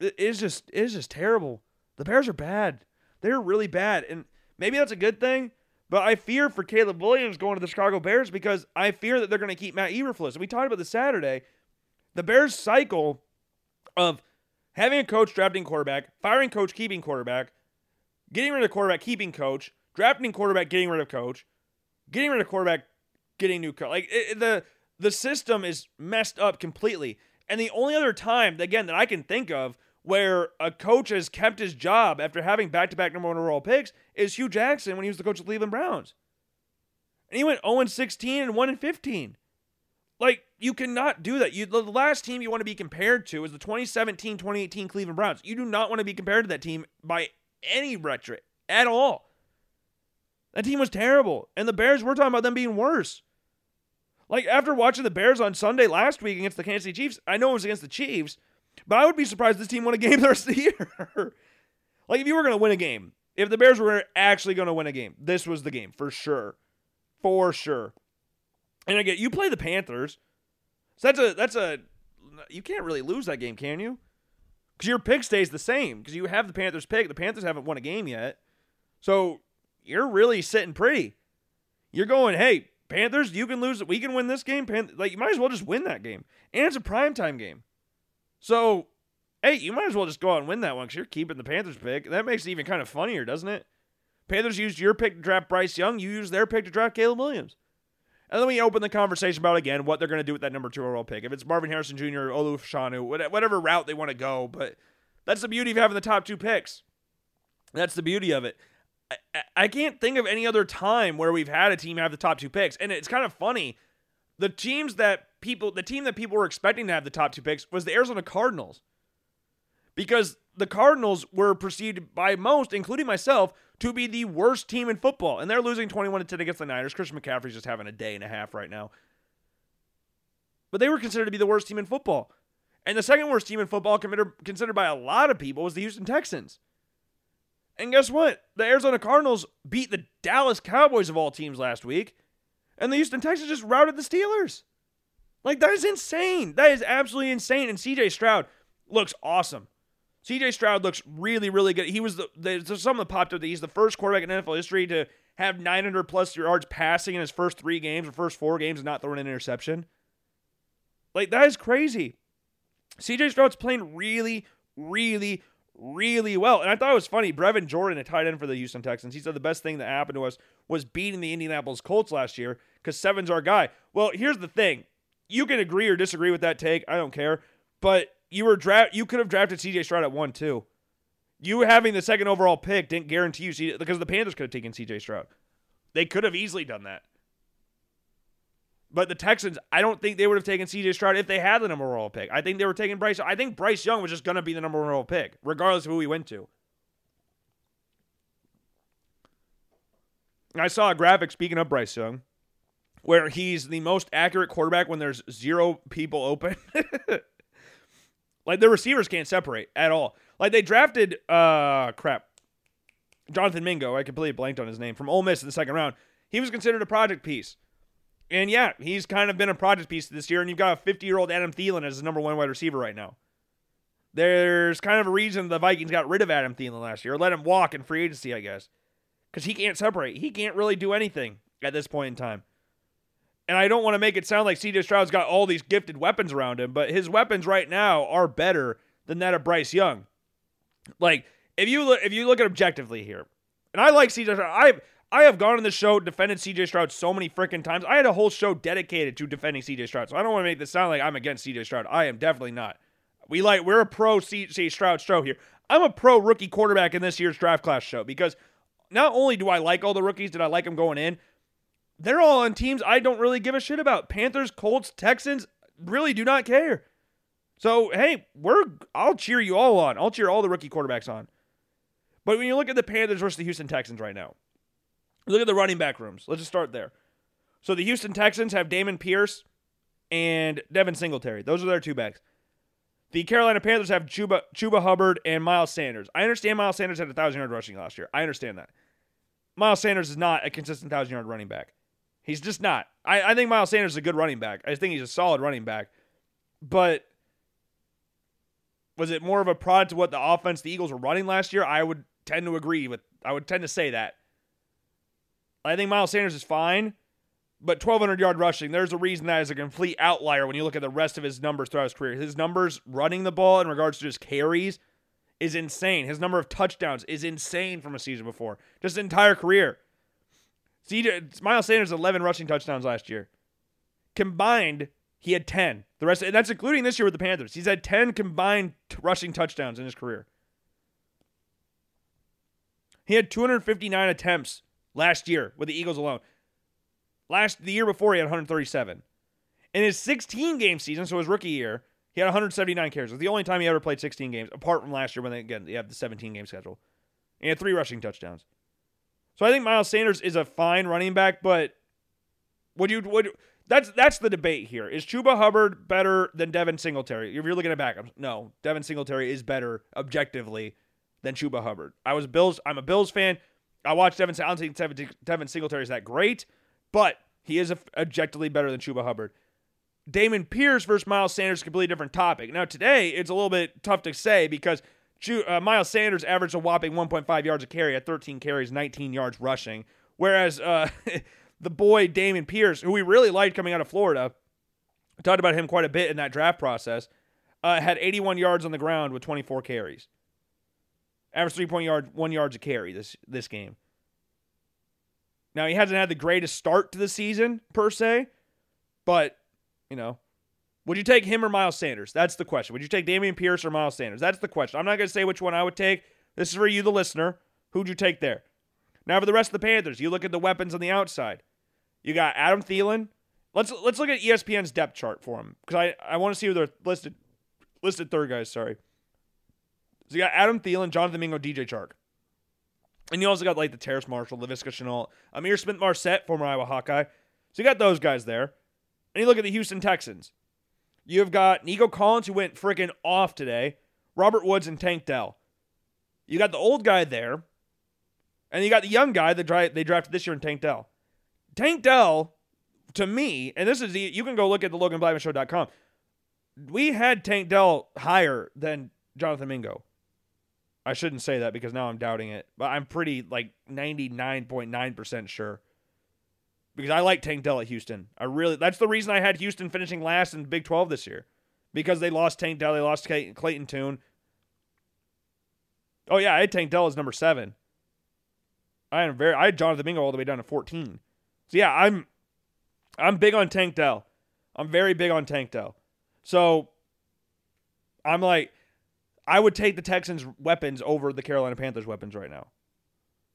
it's just it's just terrible. The Bears are bad. They're really bad, and maybe that's a good thing. But I fear for Caleb Williams going to the Chicago Bears because I fear that they're going to keep Matt Eberflus. And we talked about this Saturday. The Bears cycle of having a coach drafting quarterback, firing coach, keeping quarterback, getting rid of quarterback, keeping coach, drafting quarterback, getting rid of coach, getting rid of quarterback, getting new coach. Like it, the the system is messed up completely. And the only other time, again, that I can think of where a coach has kept his job after having back-to-back number one overall picks is Hue Jackson when he was the coach of the Cleveland Browns. And he went 0 16 and 1 15. Like, you cannot do that. You the last team you want to be compared to is the 2017-2018 Cleveland Browns. You do not want to be compared to that team by any metric at all. That team was terrible. And the Bears, we're talking about them being worse. Like after watching the Bears on Sunday last week against the Kansas City Chiefs, I know it was against the Chiefs, but I would be surprised this team won a game the rest of the year. like if you were going to win a game, if the Bears were actually going to win a game, this was the game for sure, for sure. And again, you play the Panthers, so that's a that's a you can't really lose that game, can you? Because your pick stays the same because you have the Panthers pick. The Panthers haven't won a game yet, so you're really sitting pretty. You're going, hey, Panthers, you can lose. We can win this game. Pan- like you might as well just win that game, and it's a primetime game. So, hey, you might as well just go out and win that one because you're keeping the Panthers pick. That makes it even kind of funnier, doesn't it? Panthers used your pick to draft Bryce Young. You used their pick to draft Caleb Williams. And then we open the conversation about again what they're going to do with that number two overall pick. If it's Marvin Harrison Jr., Olu Fashanu, whatever route they want to go. But that's the beauty of having the top two picks. That's the beauty of it. I, I can't think of any other time where we've had a team have the top two picks. And it's kind of funny. The teams that people, the team that people were expecting to have the top two picks was the Arizona Cardinals. Because the Cardinals were perceived by most, including myself, to be the worst team in football. And they're losing 21 to 10 against the Niners. Christian McCaffrey's just having a day and a half right now. But they were considered to be the worst team in football. And the second worst team in football, considered by a lot of people, was the Houston Texans. And guess what? The Arizona Cardinals beat the Dallas Cowboys of all teams last week, and the Houston Texans just routed the Steelers. Like, that is insane. That is absolutely insane. And CJ Stroud looks awesome. CJ Stroud looks really, really good. He was the, there's something that popped up that he's the first quarterback in NFL history to have 900 plus yards passing in his first three games or first four games and not throwing an interception. Like, that is crazy. CJ Stroud's playing really, really, really well. And I thought it was funny. Brevin Jordan, a tight end for the Houston Texans, he said the best thing that happened to us was beating the Indianapolis Colts last year because Seven's our guy. Well, here's the thing. You can agree or disagree with that take. I don't care. But you were draft you could have drafted CJ Stroud at one too. You having the second overall pick didn't guarantee you see because the Panthers could have taken CJ Stroud. They could have easily done that. But the Texans, I don't think they would have taken CJ Stroud if they had the number one overall pick. I think they were taking Bryce. I think Bryce Young was just going to be the number one overall pick, regardless of who he went to. I saw a graphic, speaking of Bryce Young, where he's the most accurate quarterback when there's zero people open. like the receivers can't separate at all. Like they drafted, uh, crap, Jonathan Mingo. I completely blanked on his name from Ole Miss in the second round. He was considered a project piece. And yeah, he's kind of been a project piece this year, and you've got a 50 year old Adam Thielen as the number one wide receiver right now. There's kind of a reason the Vikings got rid of Adam Thielen last year, let him walk in free agency, I guess, because he can't separate. He can't really do anything at this point in time. And I don't want to make it sound like CJ Stroud's got all these gifted weapons around him, but his weapons right now are better than that of Bryce Young. Like if you look, if you look at objectively here, and I like CJ Stroud, I I have gone on the show defended CJ Stroud so many freaking times. I had a whole show dedicated to defending CJ Stroud. So I don't want to make this sound like I'm against CJ Stroud. I am definitely not. We like we're a pro CJ Stroud show here. I'm a pro rookie quarterback in this year's draft class show because not only do I like all the rookies, did I like them going in, they're all on teams I don't really give a shit about. Panthers, Colts, Texans, really do not care. So hey, we're I'll cheer you all on. I'll cheer all the rookie quarterbacks on. But when you look at the Panthers versus the Houston Texans right now, Look at the running back rooms. Let's just start there. So the Houston Texans have Dameon Pierce and Devin Singletary. Those are their two backs. The Carolina Panthers have Chuba, Chuba Hubbard and Miles Sanders. I understand Miles Sanders had a thousand yard rushing last year. I understand that. Miles Sanders is not a consistent thousand yard running back. He's just not. I, I think Miles Sanders is a good running back. I think he's a solid running back. But was it more of a product of what the offense the Eagles were running last year? I would tend to agree with I would tend to say that. I think Miles Sanders is fine, but 1,200 yard rushing, there's a reason that is a complete outlier when you look at the rest of his numbers throughout his career. His numbers running the ball in regards to just carries is insane. His number of touchdowns is insane from a season before, just his entire career. CJ, Miles Sanders 11 rushing touchdowns last year. Combined, he had 10. The rest, and that's including this year with the Panthers. He's had 10 combined t- rushing touchdowns in his career. He had 259 attempts last year with the Eagles alone. Last the year before he had 137. In his 16 game season, so his rookie year, he had 179 carries. The only time he ever played 16 games, apart from last year when they again they have the 17 game schedule. he had three rushing touchdowns. So I think Miles Sanders is a fine running back, but would you would that's that's the debate here. Is Chuba Hubbard better than Devin Singletary? If you're looking at backups, no. Devin Singletary is better objectively than Chuba Hubbard. I was Bills. I'm a Bills fan. I watched Devin. I don't think Devin Singletary is that great, but he is objectively better than Chuba Hubbard. Dameon Pierce versus Miles Sanders, completely different topic. Now today it's a little bit tough to say because uh, Miles Sanders averaged a whopping 1.5 yards a carry at 13 carries, 19 yards rushing, whereas uh, the boy Dameon Pierce, who we really liked coming out of Florida, talked about him quite a bit in that draft process, uh, had 81 yards on the ground with 24 carries. Average three point yard, one yards a carry this this game. Now he hasn't had the greatest start to the season per se, but you know, would you take him or Miles Sanders? That's the question. Would you take Dameon Pierce or Miles Sanders? That's the question. I'm not going to say which one I would take. This is for you, the listener. Who'd you take there? Now for the rest of the Panthers, you look at the weapons on the outside. You got Adam Thielen. Let's let's look at ESPN's depth chart for him because I, I want to see who they're listed listed third guys. Sorry. So you got Adam Thielen, Jonathan Mingo, DJ Chark. And you also got like the Terrace Marshall, Laviska Shenault, Ihmir Smith-Marsette, former Iowa Hawkeye. So you got those guys there. And you look at the Houston Texans. You've got Nico Collins, who went freaking off today, Robert Woods, and Tank Dell. You got the old guy there. And you got the young guy that they drafted this year in Tank Dell. Tank Dell, to me, and this is the, you can go look at the LoganBlackmanShow.com. We had Tank Dell higher than Jonathan Mingo. I shouldn't say that because now I'm doubting it, but I'm pretty like 99.9% sure. Because I like Tank Dell at Houston. I really that's the reason I had Houston finishing last in Big 12 this year. Because they lost Tank Dell, they lost Clayton Tune. Oh yeah, I had Tank Dell as number 7. I am very I had Jonathan Mingo all the way down to 14. So yeah, I'm I'm big on Tank Dell. I'm very big on Tank Dell. So I'm like I would take the Texans' weapons over the Carolina Panthers' weapons right now.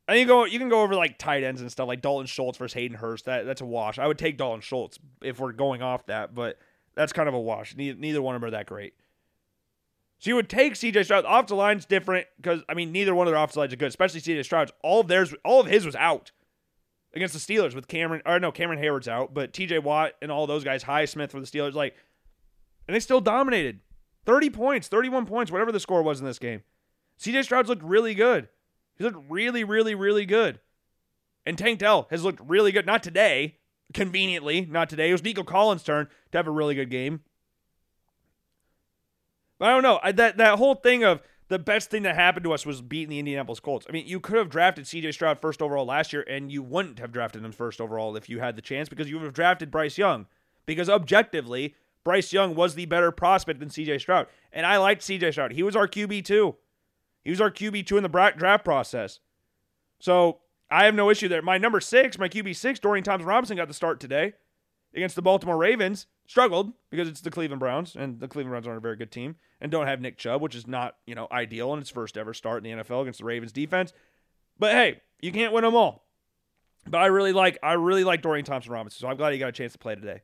Think you go you can go over like tight ends and stuff like Dalton Schultz versus Hayden Hurst. That that's a wash. I would take Dalton Schultz if we're going off that, but that's kind of a wash. Neither, neither one of them are that great. So you would take CJ Stroud. off The line's different because I mean neither one of their offensive lines are good, especially CJ Stroud's. All of theirs, all of his was out against the Steelers with Cameron or no Cameron Heyward's out, but TJ Watt and all those guys, Highsmith for the Steelers, like, and they still dominated. Thirty points, thirty-one points, whatever the score was in this game. CJ Stroud's looked really good. He looked really, really, really good. And Tank Dell has looked really good. Not today, conveniently, not today. It was Nico Collins' turn to have a really good game. But I don't know. I, that that whole thing of the best thing that happened to us was beating the Indianapolis Colts. I mean, you could have drafted CJ Stroud first overall last year, and you wouldn't have drafted him first overall if you had the chance because you would have drafted Bryce Young. Because objectively, Bryce Young was the better prospect than CJ Stroud. And I liked CJ Stroud. He was our QB too. He was our QB2 in the draft process. So I have no issue there. My number six, my QB6, Dorian Thompson Robinson got the start today against the Baltimore Ravens. Struggled because it's the Cleveland Browns, and the Cleveland Browns aren't a very good team, and don't have Nick Chubb, which is not, you know, ideal in his first ever start in the NFL against the Ravens defense. But hey, you can't win them all. But I really like I really like Dorian Thompson Robinson, so I'm glad he got a chance to play today.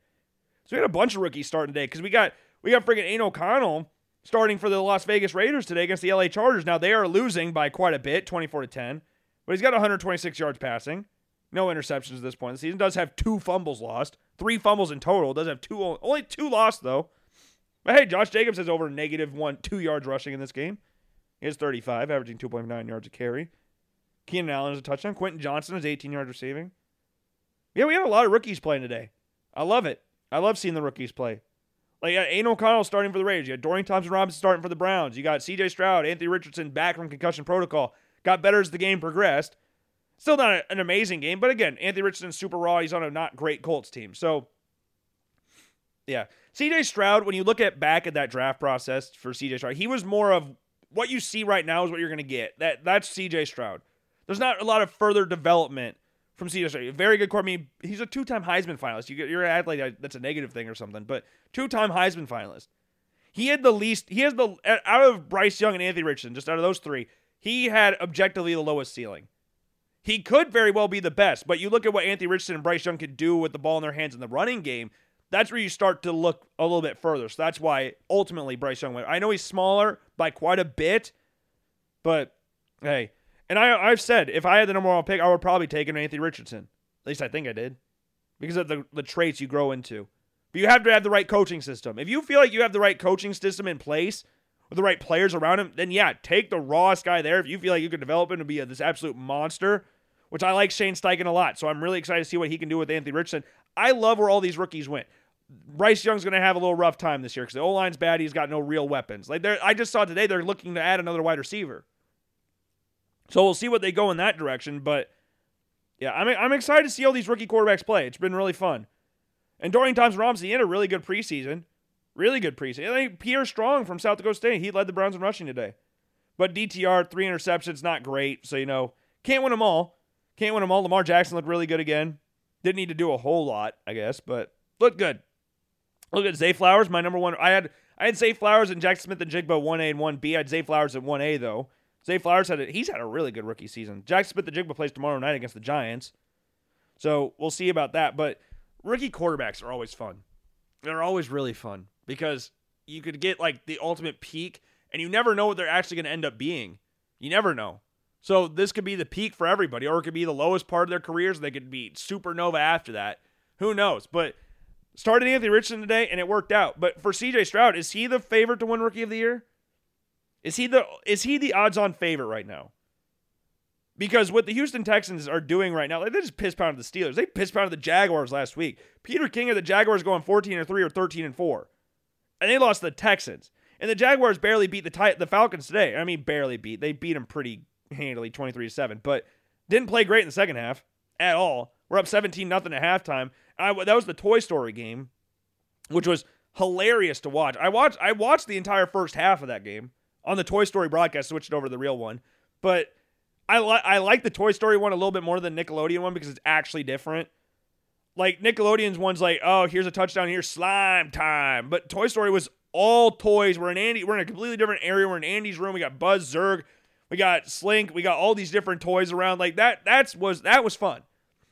So we had a bunch of rookies starting today because we got we got freaking Aidan O'Connell starting for the Las Vegas Raiders today against the LA Chargers. Now they are losing by quite a bit, 24 to 10, but he's got 126 yards passing. No interceptions at this point in the season. Does have two fumbles lost, three fumbles in total. Does have two only two lost though. But hey, Josh Jacobs has over negative one two yards rushing in this game. He has 35, averaging 2.9 yards a carry. Keenan Allen has a touchdown. Quentin Johnston is 18 yards receiving. Yeah, we had a lot of rookies playing today. I love it. I love seeing the rookies play. Like you got Aidan O'Connell starting for the Raiders. You got Dorian Thompson Robinson starting for the Browns. You got C.J. Stroud, Anthony Richardson back from concussion protocol. Got better as the game progressed. Still not a, an amazing game, but again, Anthony Richardson's super raw. He's on a not great Colts team. So, yeah, C.J. Stroud. When you look at back at that draft process for C.J. Stroud, he was more of what you see right now is what you're going to get. That that's C.J. Stroud. There's not a lot of further development from CJ Very good core. I mean, he's a two-time Heisman finalist. You you're act like that's a negative thing or something, but two-time Heisman finalist. He had the least. He has the out of Bryce Young and Anthony Richardson, just out of those three, he had objectively the lowest ceiling. He could very well be the best, but you look at what Anthony Richardson and Bryce Young could do with the ball in their hands in the running game. That's where you start to look a little bit further. So that's why ultimately Bryce Young went. I know he's smaller by quite a bit, but hey, and I, I've said if I had the number one pick, I would probably take an Anthony Richardson. At least I think I did, because of the the traits you grow into. But you have to have the right coaching system. If you feel like you have the right coaching system in place with the right players around him, then yeah, take the rawest guy there. If you feel like you can develop him to be a, this absolute monster, which I like Shane Steichen a lot, so I'm really excited to see what he can do with Anthony Richardson. I love where all these rookies went. Bryce Young's going to have a little rough time this year because the O line's bad. He's got no real weapons. Like I just saw today, they're looking to add another wide receiver. So we'll see what they go in that direction. But yeah, I'm, I'm excited to see all these rookie quarterbacks play. It's been really fun. And Dorian Thompson Robinson, he had a really good preseason. Really good preseason. Pierre Strong from South Dakota State, he led the Browns in rushing today. But DTR, three interceptions, not great. So, you know, can't win them all. Can't win them all. Lamar Jackson looked really good again. Didn't need to do a whole lot, I guess, but looked good. Look at Zay Flowers, my number one. I had I had Zay Flowers and Jack Smith-Njigba 1A and 1B. I had Zay Flowers at 1A, though. Zay Flowers had a, he's had a really good rookie season. Jack Smith-Njigba plays tomorrow night against the Giants, so we'll see about that. But rookie quarterbacks are always fun. They're always really fun because you could get like the ultimate peak, and you never know what they're actually going to end up being. You never know. So this could be the peak for everybody, or it could be the lowest part of their careers. They could be supernova after that. Who knows? But started Anthony Richardson today, and it worked out. But for CJ Stroud, is he the favorite to win Rookie of the Year? Is he the is he the odds-on favorite right now? Because what the Houston Texans are doing right now, like they just piss pounded the Steelers. They piss pounded the Jaguars last week. Peter King of the Jaguars going 14 and 3 or 13 and 4. And they lost the Texans. And the Jaguars barely beat the the Falcons today. I mean, barely beat. They beat them pretty handily, 23 to 7, but didn't play great in the second half at all. We're up 17 nothing at halftime. I, that was the Toy Story game, which was hilarious to watch. I watched I watched the entire first half of that game on the Toy Story broadcast, switched over to the real one. But I like I like the Toy Story one a little bit more than Nickelodeon one because it's actually different. Like Nickelodeon's one's like, oh, here's a touchdown, here's slime time. But Toy Story was all toys. We're in Andy. We're in a completely different area. We're in Andy's room. We got Buzz Zurg. We got Slink. We got all these different toys around. Like that. That's was that was fun.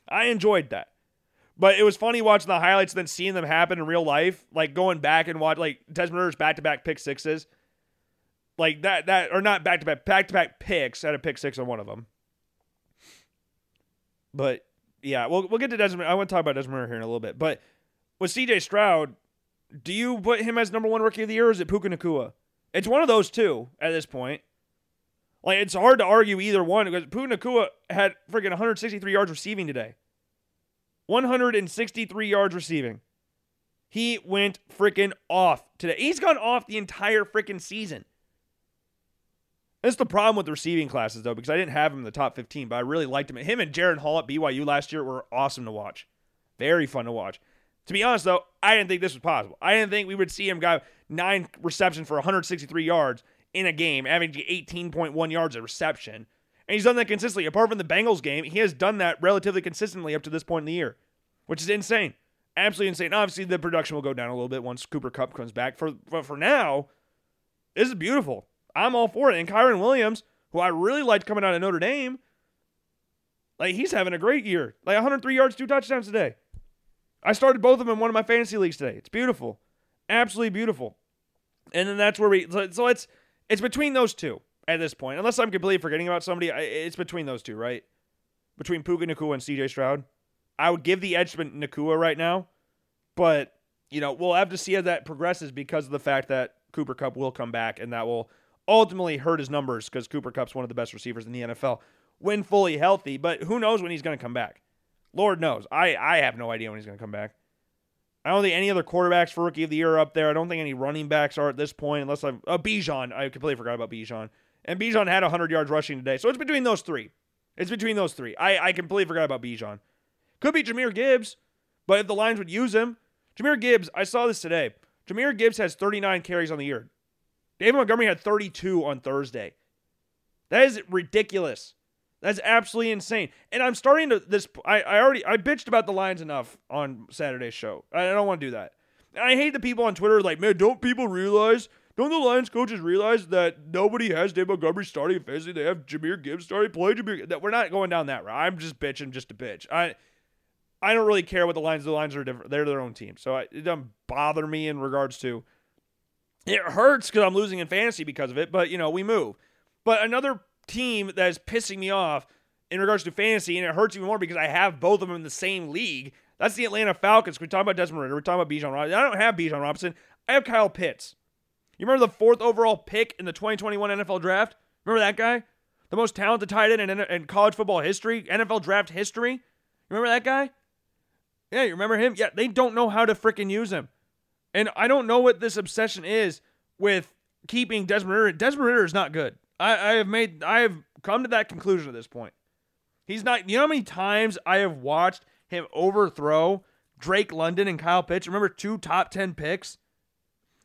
I enjoyed that. But it was funny watching the highlights and then seeing them happen in real life. Like going back and watch like Desmond Ridder's back to back pick sixes. Like that that or not back to back back to back picks. I had a pick six on one of them. But yeah, we'll we'll get to Desmond. I want to talk about Desmond here in a little bit. But with CJ Stroud, do you put him as number one rookie of the year or is it Puka Nacua? It's one of those two at this point. Like it's hard to argue either one because Puka Nacua had freaking 163 yards receiving today. 163 yards receiving. He went freaking off today. He's gone off the entire freaking season. That's the problem with the receiving classes, though, because I didn't have him in the top 15, but I really liked him. Him and Jaren Hall at BYU last year were awesome to watch. Very fun to watch. To be honest, though, I didn't think this was possible. I didn't think we would see him go nine receptions for 163 yards in a game, averaging 18.1 yards a reception. And he's done that consistently. Apart from the Bengals game, he has done that relatively consistently up to this point in the year, which is insane. Absolutely insane. Obviously, the production will go down a little bit once Cooper Kupp comes back. For, but for now, this is beautiful. I'm all for it. And Kyren Williams, who I really liked coming out of Notre Dame, like he's having a great year. Like 103 yards, two touchdowns today. I started both of them in one of my fantasy leagues today. It's beautiful, absolutely beautiful. And then that's where we. So, it's it's between those two at this point. Unless I'm completely forgetting about somebody, it's between those two, right? Between Puka Nacua and C.J. Stroud. I would give the edge to Nacua right now, but you know we'll have to see how that progresses because of the fact that Cooper Kupp will come back, and that will ultimately hurt his numbers because Cooper Kupp's one of the best receivers in the NFL when fully healthy. But who knows when he's going to come back? Lord knows. I, I have no idea when he's going to come back. I don't think any other quarterbacks for rookie of the year are up there. I don't think any running backs are at this point, unless I'm. Uh, Bijan. I completely forgot about Bijan. And Bijan had 100 yards rushing today. So it's between those three. It's between those three. I, I completely forgot about Bijan. Could be Jahmyr Gibbs, but if the Lions would use him. Jahmyr Gibbs, I saw this today. Jahmyr Gibbs has 39 carries on the year. David Montgomery had 32 on Thursday. That is ridiculous. That's absolutely insane. And I'm starting to this. I, I already I bitched about the Lions enough on Saturday's show. I don't want to do that. I hate the people on Twitter like, man, don't people realize? Don't the Lions coaches realize that nobody has David Montgomery starting in fantasy? They have Jahmyr Gibbs starting. Play Jahmyr. That we're not going down that route. I'm just bitching just to bitch. I I don't really care what the Lions. The Lions are different. They're their own team, so I, it doesn't bother me in regards to it hurts because I'm losing in fantasy because of it, but you know, we move. But another team that is pissing me off in regards to fantasy, and it hurts even more because I have both of them in the same league. That's the Atlanta Falcons. We're talking about Desmond Ridder. We're talking about Bijan Robinson. I don't have Bijan Robinson. I have Kyle Pitts. You remember the fourth overall pick in the 2021 NFL draft? Remember that guy? The most talented tight end in, in college football history, NFL draft history. Remember that guy? Yeah, you remember him? Yeah, they don't know how to freaking use him. And I don't know what this obsession is with keeping Desmond Ridder. Desmond Ridder is not good. I, I have made I have come to that conclusion at this point. He's not. You know how many times I have watched him overthrow Drake London and Kyle Pitts? Remember two top ten picks.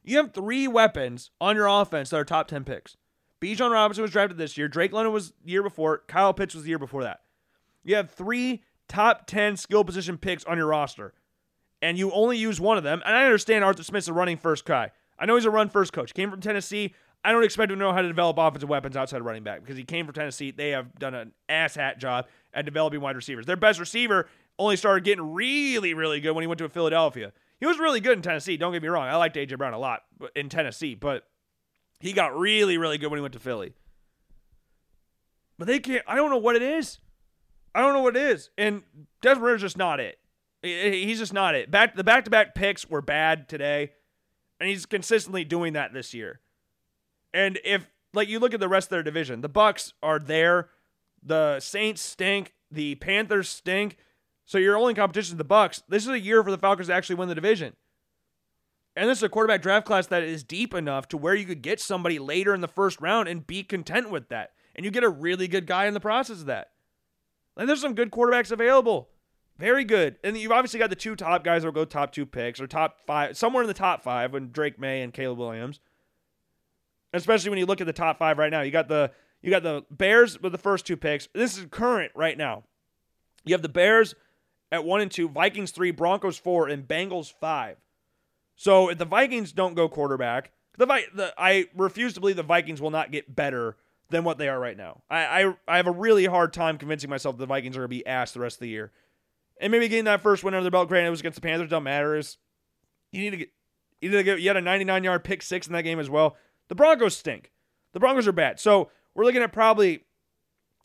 You have three weapons on your offense that are top ten picks. Bijan Robinson was drafted this year. Drake London was the year before. Kyle Pitts was the year before that. You have three top ten skill position picks on your roster and you only use one of them. And I understand Arthur Smith's a running first guy. I know he's a run first coach. Came from Tennessee. I don't expect him to know how to develop offensive weapons outside of running back because he came from Tennessee. They have done an ass hat job at developing wide receivers. Their best receiver only started getting really, really good when he went to Philadelphia. He was really good in Tennessee. Don't get me wrong. I liked AJ Brown a lot in Tennessee, but he got really, really good when he went to Philly. But they can't. I don't know what it is. I don't know what it is. And Desmond Ridder's just not it. He's just not it. Back the back to back picks were bad today, and he's consistently doing that this year. And if like you look at the rest of their division, the Bucs are there, the Saints stink, the Panthers stink. So your only competition is the Bucs. This is a year for the Falcons to actually win the division. And this is a quarterback draft class that is deep enough to where you could get somebody later in the first round and be content with that. And you get a really good guy in the process of that. And there's some good quarterbacks available. Very good. And you've obviously got the two top guys that will go top two picks or top five, somewhere in the top five when Drake Maye and Caleb Williams. Especially when you look at the top five right now. You got the you got the Bears with the first two picks. This is current right now. You have the Bears at one and two, Vikings three, Broncos four, and Bengals five. So if the Vikings don't go quarterback, the, Vi- the I refuse to believe the Vikings will not get better than what they are right now. I I, I have a really hard time convincing myself the Vikings are going to be ass the rest of the year. And maybe getting that first win under the belt, granted it was against the Panthers, don't matter. Is you need to get you need to get you had a 99 yard pick six in that game as well. The Broncos stink. The Broncos are bad. So we're looking at probably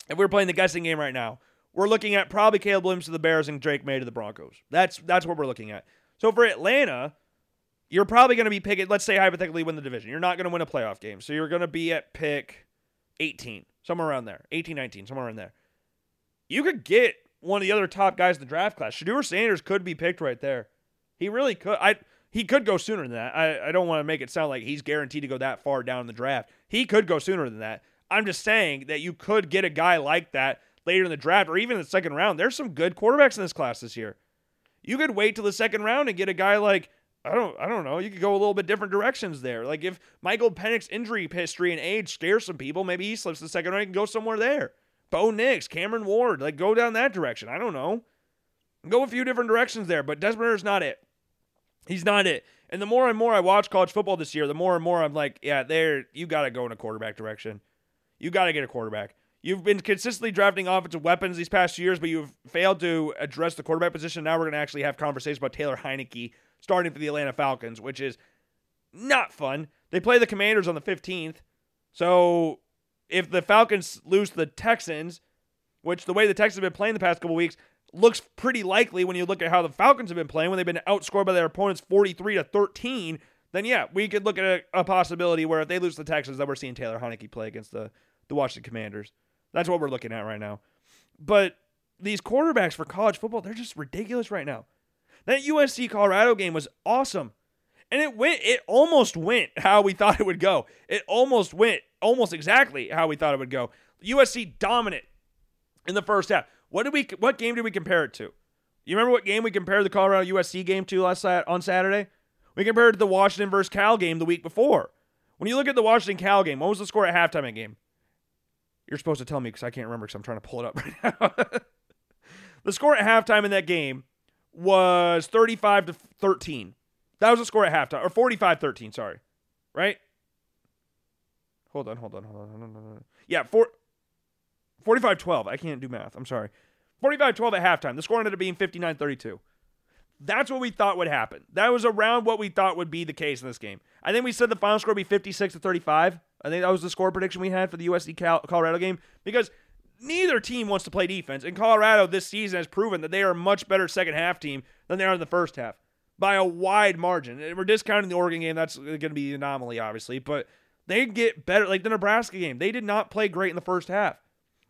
if we are playing the guessing game right now, we're looking at probably Caleb Williams to the Bears and Drake Maye to the Broncos. That's that's what we're looking at. So for Atlanta, you're probably going to be picking. Let's say hypothetically win the division. You're not going to win a playoff game, so you're going to be at pick 18, somewhere around there, 18, 19, somewhere around there. You could get one of the other top guys in the draft class. Shedeur Sanders could be picked right there. He really could. I he could go sooner than that. I, I don't want to make it sound like he's guaranteed to go that far down in the draft. He could go sooner than that. I'm just saying that you could get a guy like that later in the draft or even in the second round. There's some good quarterbacks in this class this year. You could wait till the second round and get a guy like I don't I don't know. You could go a little bit different directions there. Like if Michael Penix's injury history and age scares some people, maybe he slips the second round and go somewhere there. Bo Nix, Cameron Ward, like go down that direction. I don't know. Go a few different directions there, but Desmond is not it. He's not it. And the more and more I watch college football this year, the more and more I'm like, yeah, there you got to go in a quarterback direction. You got to get a quarterback. You've been consistently drafting offensive weapons these past years, but you've failed to address the quarterback position. Now we're going to actually have conversations about Taylor Heinicke starting for the Atlanta Falcons, which is not fun. They play the Commanders on the 15th. So if the Falcons lose the Texans, which the way the Texans have been playing the past couple weeks looks pretty likely when you look at how the Falcons have been playing when they've been outscored by their opponents 43 to 13, then yeah, we could look at a, a possibility where if they lose the Texans, that we're seeing Taylor Heinicke play against the, the Washington Commanders. That's what we're looking at right now. But these quarterbacks for college football, they're just ridiculous right now. That USC Colorado game was awesome. And it went it almost went how we thought it would go. It almost went almost exactly how we thought it would go. USC dominant in the first half. What did we what game did we compare it to? You remember what game we compared the Colorado USC game to last on Saturday? We compared it to the Washington versus Cal game the week before. When you look at the Washington Cal game, what was the score at halftime in game? You're supposed to tell me because I can't remember because I'm trying to pull it up right now. the score at halftime in that game was 35 to 13. That was the score at halftime, or 45 13, sorry. Right? Hold on, hold on, hold on, hold on. Hold on. Yeah, four, 45 12. I can't do math. I'm sorry. 45 12 at halftime. The score ended up being 59 32. That's what we thought would happen. That was around what we thought would be the case in this game. I think we said the final score would be 56 to 35. I think that was the score prediction we had for the USC Colorado game because neither team wants to play defense. And Colorado this season has proven that they are a much better second half team than they are in the first half by a wide margin. We're discounting the Oregon game. That's going to be the anomaly, obviously. But they get better. Like the Nebraska game, they did not play great in the first half.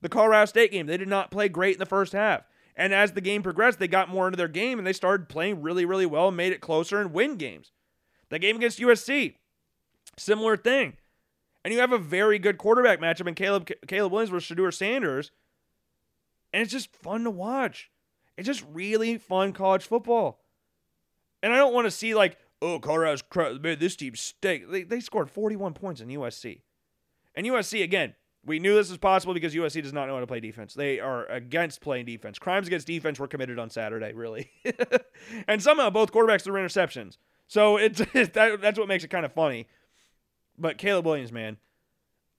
The Colorado State game, they did not play great in the first half. And as the game progressed, they got more into their game and they started playing really, really well and made it closer and win games. The game against USC, similar thing. And you have a very good quarterback matchup in Caleb Caleb Williams versus Shedeur Sanders. And it's just fun to watch. It's just really fun college football. And I don't want to see like, oh, Colorado's man, this team stink. They, they scored 41 points in USC. And USC, again, we knew this was possible because USC does not know how to play defense. They are against playing defense. Crimes against defense were committed on Saturday, really. and somehow both quarterbacks threw interceptions. So it's that, that's what makes it kind of funny. But Caleb Williams, man,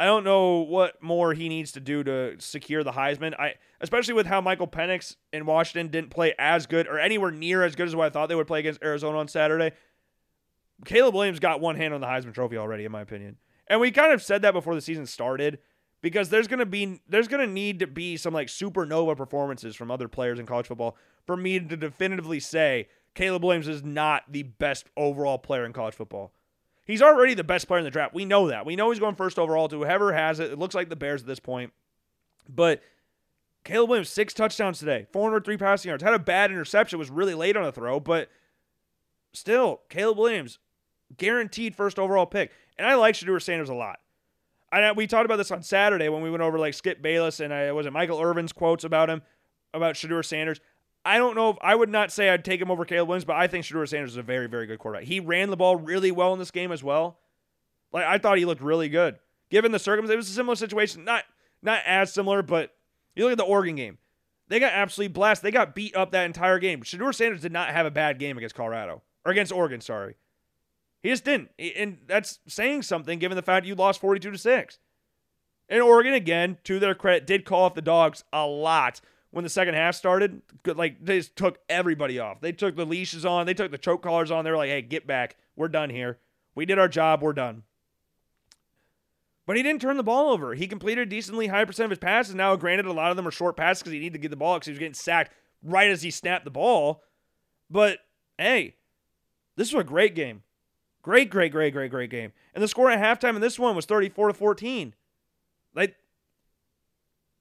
I don't know what more he needs to do to secure the Heisman. I especially with how Michael Penix in Washington didn't play as good or anywhere near as good as what I thought they would play against Arizona on Saturday. Caleb Williams got one hand on the Heisman Trophy already, in my opinion. And we kind of said that before the season started because there's gonna be there's gonna need to be some like supernova performances from other players in college football for me to definitively say Caleb Williams is not the best overall player in college football. He's already the best player in the draft. We know that. We know he's going first overall to whoever has it. It looks like the Bears at this point. But Caleb Williams, six touchdowns today, 403 passing yards. Had a bad interception, was really late on a throw, but still, Caleb Williams, guaranteed first overall pick. And I like Shedeur Sanders a lot. I, we talked about this on Saturday when we went over like Skip Bayless and I was it Michael Irvin's quotes about him, about Shedeur Sanders. I don't know if I would not say I'd take him over Caleb Williams, but I think Shedeur Sanders is a very, very good quarterback. He ran the ball really well in this game as well. Like I thought he looked really good. Given the circumstances, it was a similar situation. Not not as similar, but you look at the Oregon game. They got absolutely blasted. They got beat up that entire game. Shedeur Sanders did not have a bad game against Colorado. Or against Oregon, sorry. He just didn't. And that's saying something given the fact you lost 42 to 6. And Oregon, again, to their credit, did call off the dogs a lot when the second half started. Like, they just took everybody off. They took the leashes on, they took the choke collars on. They were like, hey, get back. We're done here. We did our job. We're done. But he didn't turn the ball over. He completed a decently high percent of his passes. Now, granted, a lot of them are short passes because he needed to get the ball because he was getting sacked right as he snapped the ball. But hey, this was a great game. Great, great, great, great, great game. And the score at halftime in this one was 34 to 14.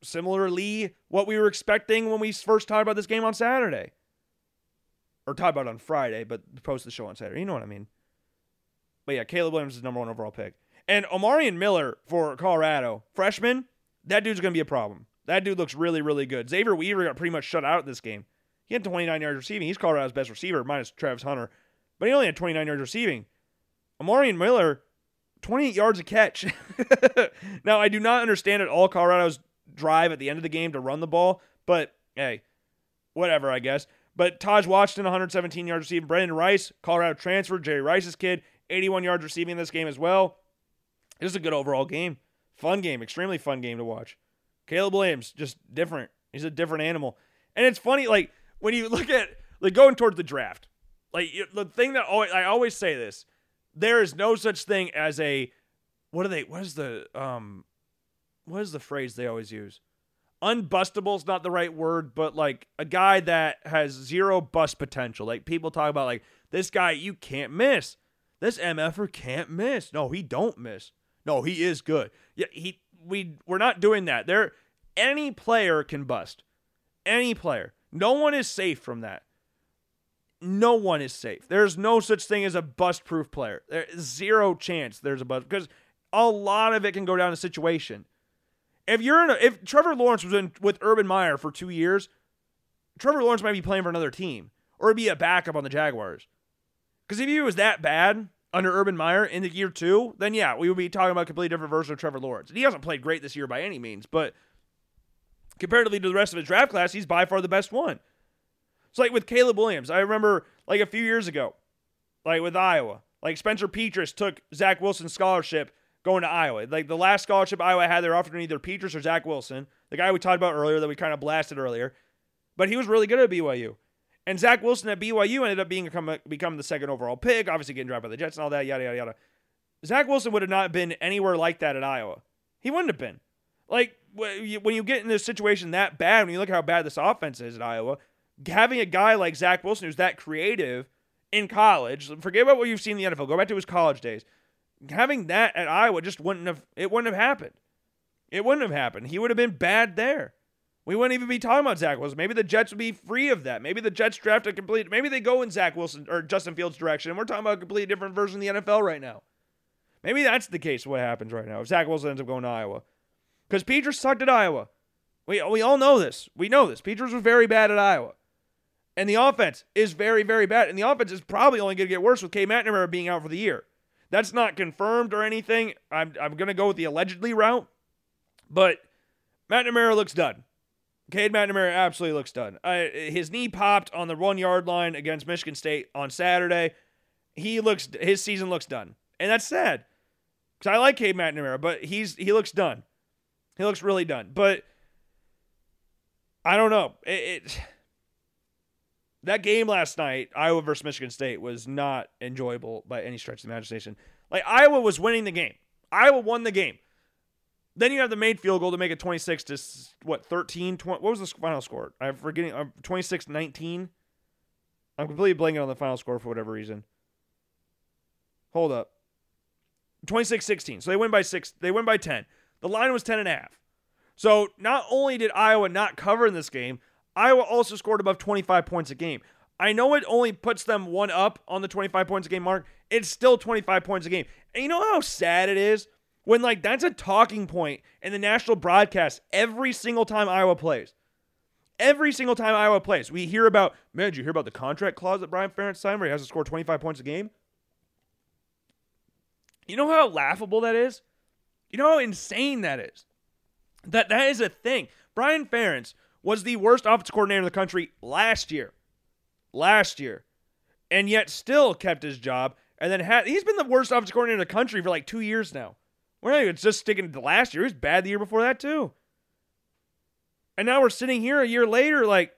Similarly what we were expecting when we first talked about this game on Saturday. Or talked about on Friday, but post the show on Saturday. You know what I mean? But yeah, Caleb Williams is number one overall pick. And Omarion Miller for Colorado, freshman, that dude's going to be a problem. That dude looks really, really good. Xavier Weaver got pretty much shut out this game. He had 29 yards receiving. He's Colorado's best receiver, minus Travis Hunter. But he only had 29 yards receiving. Omarion Miller, 28 yards a catch. now, I do not understand at all Colorado's drive at the end of the game to run the ball, but hey, whatever, I guess. But Taj Washington, 117 yards receiving. Brenden Rice, Colorado transfer, Jerry Rice's kid, 81 yards receiving in this game as well. It was a good overall game. Fun game, extremely fun game to watch. Caleb Williams, just different. He's a different animal. And it's funny, like, when you look at, like, going towards the draft, like, the thing that always, I always say this there is no such thing as a, what are they, what is the, um, what is the phrase they always use? Unbustable is not the right word, but like a guy that has zero bust potential. Like people talk about, like, this guy you can't miss. This MFer can't miss. No, he don't miss. No, he is good. Yeah, he we we're not doing that. There any player can bust. Any player. No one is safe from that. No one is safe. There's no such thing as a bust proof player. There's zero chance there's a bust because a lot of it can go down to situation. If you're in a, if Trevor Lawrence was in with Urban Meyer for two years, Trevor Lawrence might be playing for another team or be a backup on the Jaguars. Because if he was that bad under Urban Meyer in the year two, then yeah, we would be talking about a completely different version of Trevor Lawrence. And he hasn't played great this year by any means, but comparatively to the rest of his draft class, he's by far the best one. It's like with Caleb Williams. I remember like a few years ago, like with Iowa, like Spencer Petras took Zach Wilson's scholarship going to Iowa. Like the last scholarship Iowa had, they were offering either Petras or Zach Wilson, the guy we talked about earlier that we kind of blasted earlier. But he was really good at BYU. And Zach Wilson at BYU ended up being become, the second overall pick, obviously getting drafted by the Jets and all that, yada, yada, yada. Zach Wilson would have not been anywhere like that at Iowa. He wouldn't have been. Like, when you get in this situation that bad, when you look at how bad this offense is at Iowa, having a guy like Zach Wilson who's that creative in college, forget about what you've seen in the NFL, go back to his college days having that at Iowa just wouldn't have it wouldn't have happened. It wouldn't have happened. He would have been bad there. We wouldn't even be talking about Zach Wilson. Maybe the Jets would be free of that. Maybe the Jets draft a complete. Maybe they go in Zach Wilson or Justin Fields' direction. And we're talking about a completely different version of the NFL right now. Maybe that's the case. What happens right now if Zach Wilson ends up going to Iowa? Because Petras sucked at Iowa. We we all know this. We know this. Petras was very bad at Iowa, and the offense is very very bad. And the offense is probably only going to get worse with Cade McNamara being out for the year. That's not confirmed or anything. I'm, I'm going to go with the allegedly route. But McNamara looks done. Cade McNamara absolutely looks done. His knee popped on the one yard line against Michigan State on Saturday. He looks his season looks done, and that's sad because I like Cade McNamara, but he's he looks done. He looks really done. But I don't know. It, it that game last night, Iowa versus Michigan State, was not enjoyable by any stretch of the imagination. Like Iowa was winning the game. Iowa won the game. Then you have the made field goal to make it 26 to what 13 20, what was the final score? I'm forgetting I'm 26 19. I'm completely blanking on the final score for whatever reason. Hold up. 26 16. So they win by 6 they win by 10. The line was 10 and a half. So not only did Iowa not cover in this game, Iowa also scored above 25 points a game. I know it only puts them one up on the 25 points a game mark. It's still 25 points a game. And you know how sad it is when like that's a talking point in the national broadcast every single time Iowa plays. Every single time Iowa plays, we hear about, man, did you hear about the contract clause that Brian Ferentz signed where he has to score 25 points a game? You know how laughable that is? You know how insane that is? That that is a thing. Brian Ferentz was the worst offensive coordinator in the country last year. Last year. And yet still kept his job and then had he's been the worst offensive coordinator in the country for like two years now. We're not even just sticking to last year. He was bad the year before that too. And now we're sitting here a year later, like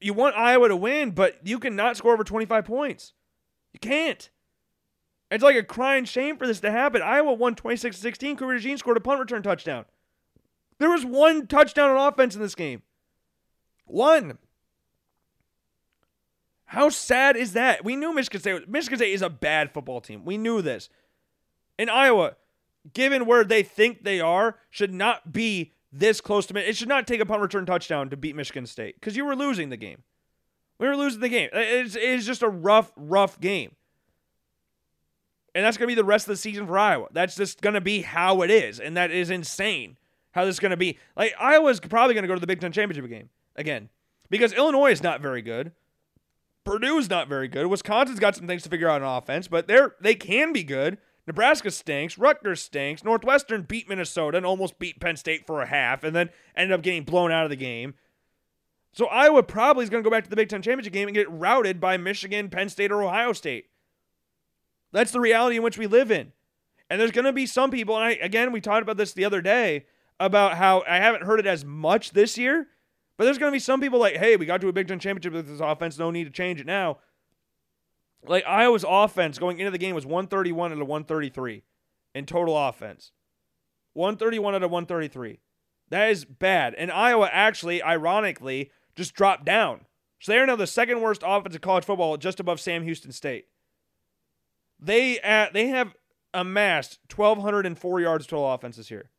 you want Iowa to win, but you cannot score over 25 points. You can't. It's like a crying shame for this to happen. Iowa won 26 16. Cooper DeJean scored a punt return touchdown. There was one touchdown on offense in this game. One. How sad is that? We knew Michigan State. Michigan State is a bad football team. We knew this. In Iowa, given where they think they are, should not be this close to it. Should not take a punt return touchdown to beat Michigan State because you were losing the game. We were losing the game. It's, it's just a rough, rough game. And that's going to be the rest of the season for Iowa. That's just going to be how it is. And that is insane how this is going to be. Like, Iowa's probably going to go to the Big Ten Championship game again because Illinois is not very good. Purdue's not very good. Wisconsin's got some things to figure out on offense, but they're they can be good. Nebraska stinks. Rutgers stinks. Northwestern beat Minnesota and almost beat Penn State for a half and then ended up getting blown out of the game. So Iowa probably is going to go back to the Big Ten championship game and get routed by Michigan, Penn State, or Ohio State. That's the reality in which we live in. And there's going to be some people, and I again we talked about this the other day about how I haven't heard it as much this year, but there's going to be some people like, hey, we got to a Big Ten championship with this offense, no need to change it now. Like Iowa's offense going into the game was 131 out of 133 in total offense. 131 out of 133. That is bad. And Iowa actually, ironically, just dropped down. So they are now the second worst offense in college football, just above Sam Houston State. They uh, they have amassed 1,204 yards total offense this year.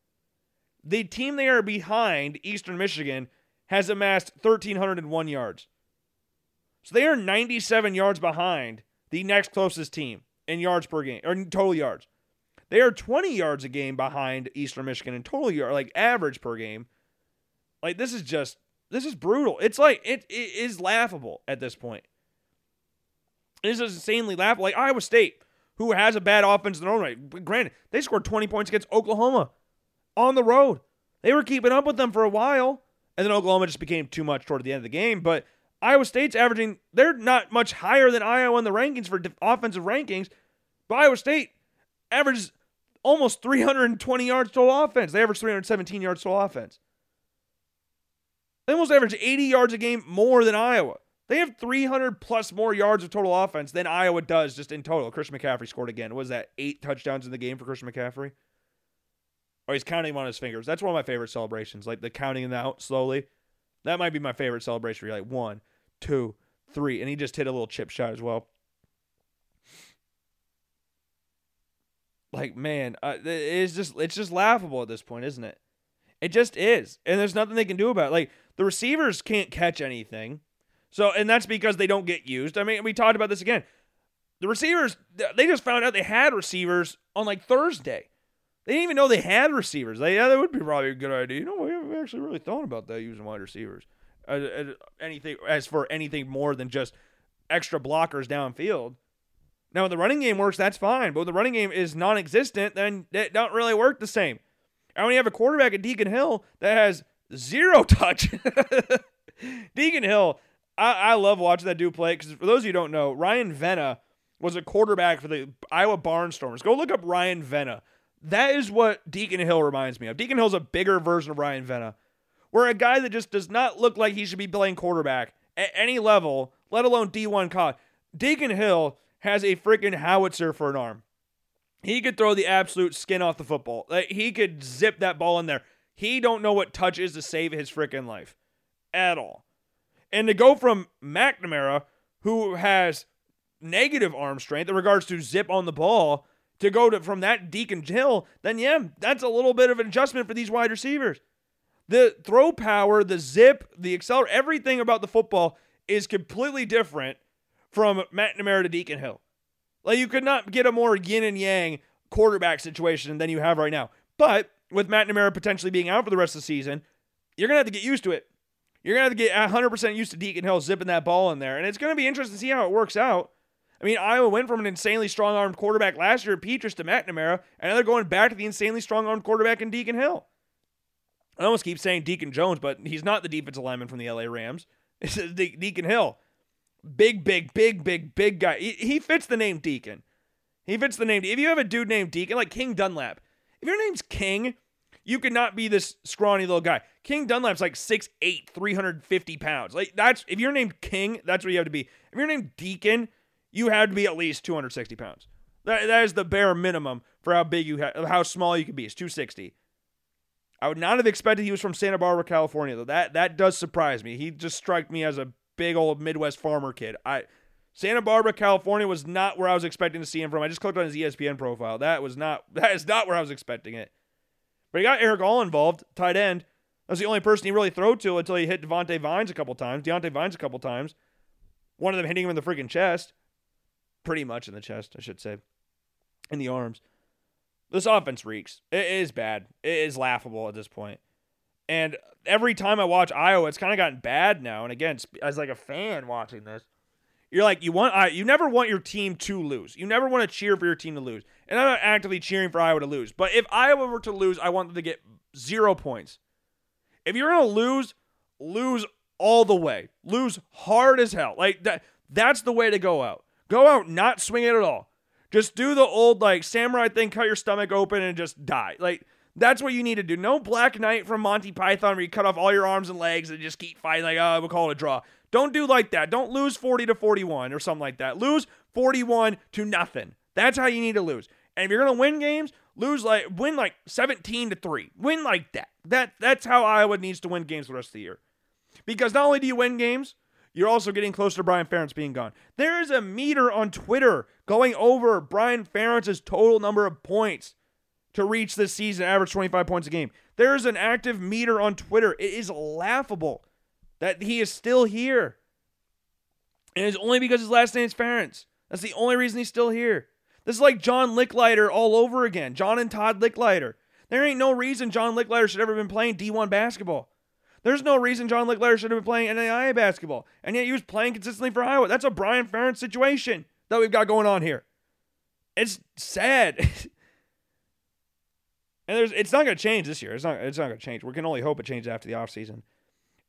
The team they are behind, Eastern Michigan, has amassed 1,301 yards. So they are 97 yards behind the next closest team in yards per game or total yards. They are 20 yards a game behind Eastern Michigan in total yard, like average per game. Like this is just this is brutal. It's like it, it is laughable at this point. This is insanely laughable. Like Iowa State, who has a bad offense in their own right. Granted, they scored 20 points against Oklahoma on the road. They were keeping up with them for a while, and then Oklahoma just became too much toward the end of the game. But Iowa State's averaging, they're not much higher than Iowa in the rankings for offensive rankings. But Iowa State averages almost 320 yards total offense. They average 317 yards total offense. They almost average 80 yards a game more than Iowa. They have 300 plus more yards of total offense than Iowa does just in total. Christian McCaffrey scored again. Was that eight touchdowns in the game for Christian McCaffrey? Or he's counting them on his fingers. That's one of my favorite celebrations, like the counting them out slowly. That might be my favorite celebration. You're like one, two, three, and he just hit a little chip shot as well. Like man, uh, it's just it's just laughable at this point, isn't it? It just is, and there's nothing they can do about it. Like the receivers can't catch anything, so and that's because they don't get used. I mean, we talked about this again. The receivers, they just found out they had receivers on like Thursday. They didn't even know they had receivers. They, yeah, that would be probably a good idea. You know, we haven't actually really thought about that using wide receivers. Uh, uh, anything as for anything more than just extra blockers downfield. Now, when the running game works, that's fine. But when the running game is non-existent, then it don't really work the same. And when you have a quarterback at Deacon Hill that has zero touch, Deacon Hill, I, I love watching that dude play because for those of you who don't know, Ryan Venna was a quarterback for the Iowa Barnstormers. Go look up Ryan Venna. That is what Deacon Hill reminds me of. Deacon Hill's a bigger version of Ryan Venna, where a guy that just does not look like he should be playing quarterback at any level, let alone D1 college. Deacon Hill has a freaking howitzer for an arm. He could throw the absolute skin off the football. Like, he could zip that ball in there. He don't know what touch is to save his freaking life at all. And to go from McNamara, who has negative arm strength in regards to zip on the ball, to go to from that Deacon Hill, then yeah, that's a little bit of an adjustment for these wide receivers. The throw power, the zip, the accelerator, everything about the football is completely different from Matt McNamara to Deacon Hill. Like you could not get a more yin and yang quarterback situation than you have right now. But with Matt McNamara potentially being out for the rest of the season, you're gonna have to get used to it. You're gonna have to get 100% used to Deacon Hill zipping that ball in there, and it's gonna be interesting to see how it works out. I mean, Iowa went from an insanely strong armed quarterback last year, Petras, to McNamara, and now they're going back to the insanely strong armed quarterback in Deacon Hill. I almost keep saying Deacon Jones, but he's not the defensive lineman from the LA Rams. It's De- Deacon Hill. Big, big, big, big, big guy. He, he fits the name Deacon. He fits the name. If you have a dude named Deacon, like King Dunlap, if your name's King, you could not be this scrawny little guy. King Dunlap's like 6'8, 350 pounds. Like that's if you're named King, that's what you have to be. If you're named Deacon, you had to be at least 260 pounds. That, that is the bare minimum for how big you have, how small you can be. It's 260. I would not have expected he was from Santa Barbara, California, though. That that does surprise me. He just struck me as a big old Midwest farmer kid. I Santa Barbara, California was not where I was expecting to see him from. I just clicked on his ESPN profile. That was not that is not where I was expecting it. But he got Erick All involved, tight end. That's the only person he really threw to until he hit Devontae Vines a couple times, Diante Vines a couple times. One of them hitting him in the freaking chest. Pretty much in the chest, I should say. In the arms. This offense reeks. It is bad. It is laughable at this point. And every time I watch Iowa, it's kind of gotten bad now. And again, as like a fan watching this, you're like you want you never want your team to lose. You never want to cheer for your team to lose. And I'm not actively cheering for Iowa to lose. But if Iowa were to lose, I want them to get zero points. If you're gonna lose, lose all the way. Lose hard as hell. Like that. That's the way to go out. Go out not swing it at all. Just do the old like samurai thing, cut your stomach open and just die. Like that's what you need to do. No Black Knight from Monty Python where you cut off all your arms and legs and just keep fighting like, oh, we'll call it a draw. Don't do like that. Don't lose 40 to 41 or something like that. Lose 41 to nothing. That's how you need to lose. And if you're gonna win games, lose like win like 17 to 3. Win like that. That that's how Iowa needs to win games the rest of the year. Because not only do you win games, you're also getting closer to Brian Ferentz being gone. There is a meter on Twitter going over Brian Ferentz's total number of points to reach this season, average 25 points a game. There is an active meter on Twitter. It is laughable that he is still here. And it's only because his last name is Ferentz. That's the only reason he's still here. This is like John Lickliter all over again. John and Todd Lickliter. There ain't no reason John Lickliter should ever have been playing D1 basketball. There's no reason John Lickliter should have been playing NAIA basketball, and yet he was playing consistently for Iowa. That's a Brian Ferentz situation that we've got going on here. It's sad. and there's it's not going to change this year. It's not it's not going to change. We can only hope it changes after the offseason.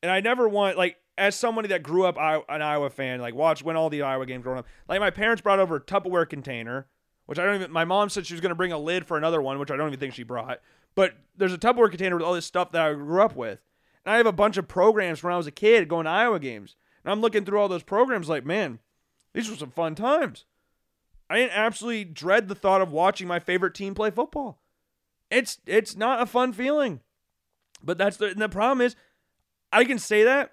And I never want like as somebody that grew up an Iowa fan, like watch when all the Iowa games growing up. Like my parents brought over a Tupperware container, which I don't even. My mom said she was going to bring a lid for another one, which I don't even think she brought. But there's a Tupperware container with all this stuff that I grew up with. And I have a bunch of programs from when I was a kid going to Iowa games. And I'm looking through all those programs like, man, these were some fun times. I didn't absolutely dread the thought of watching my favorite team play football. It's it's not a fun feeling. But that's the the problem is I can say that.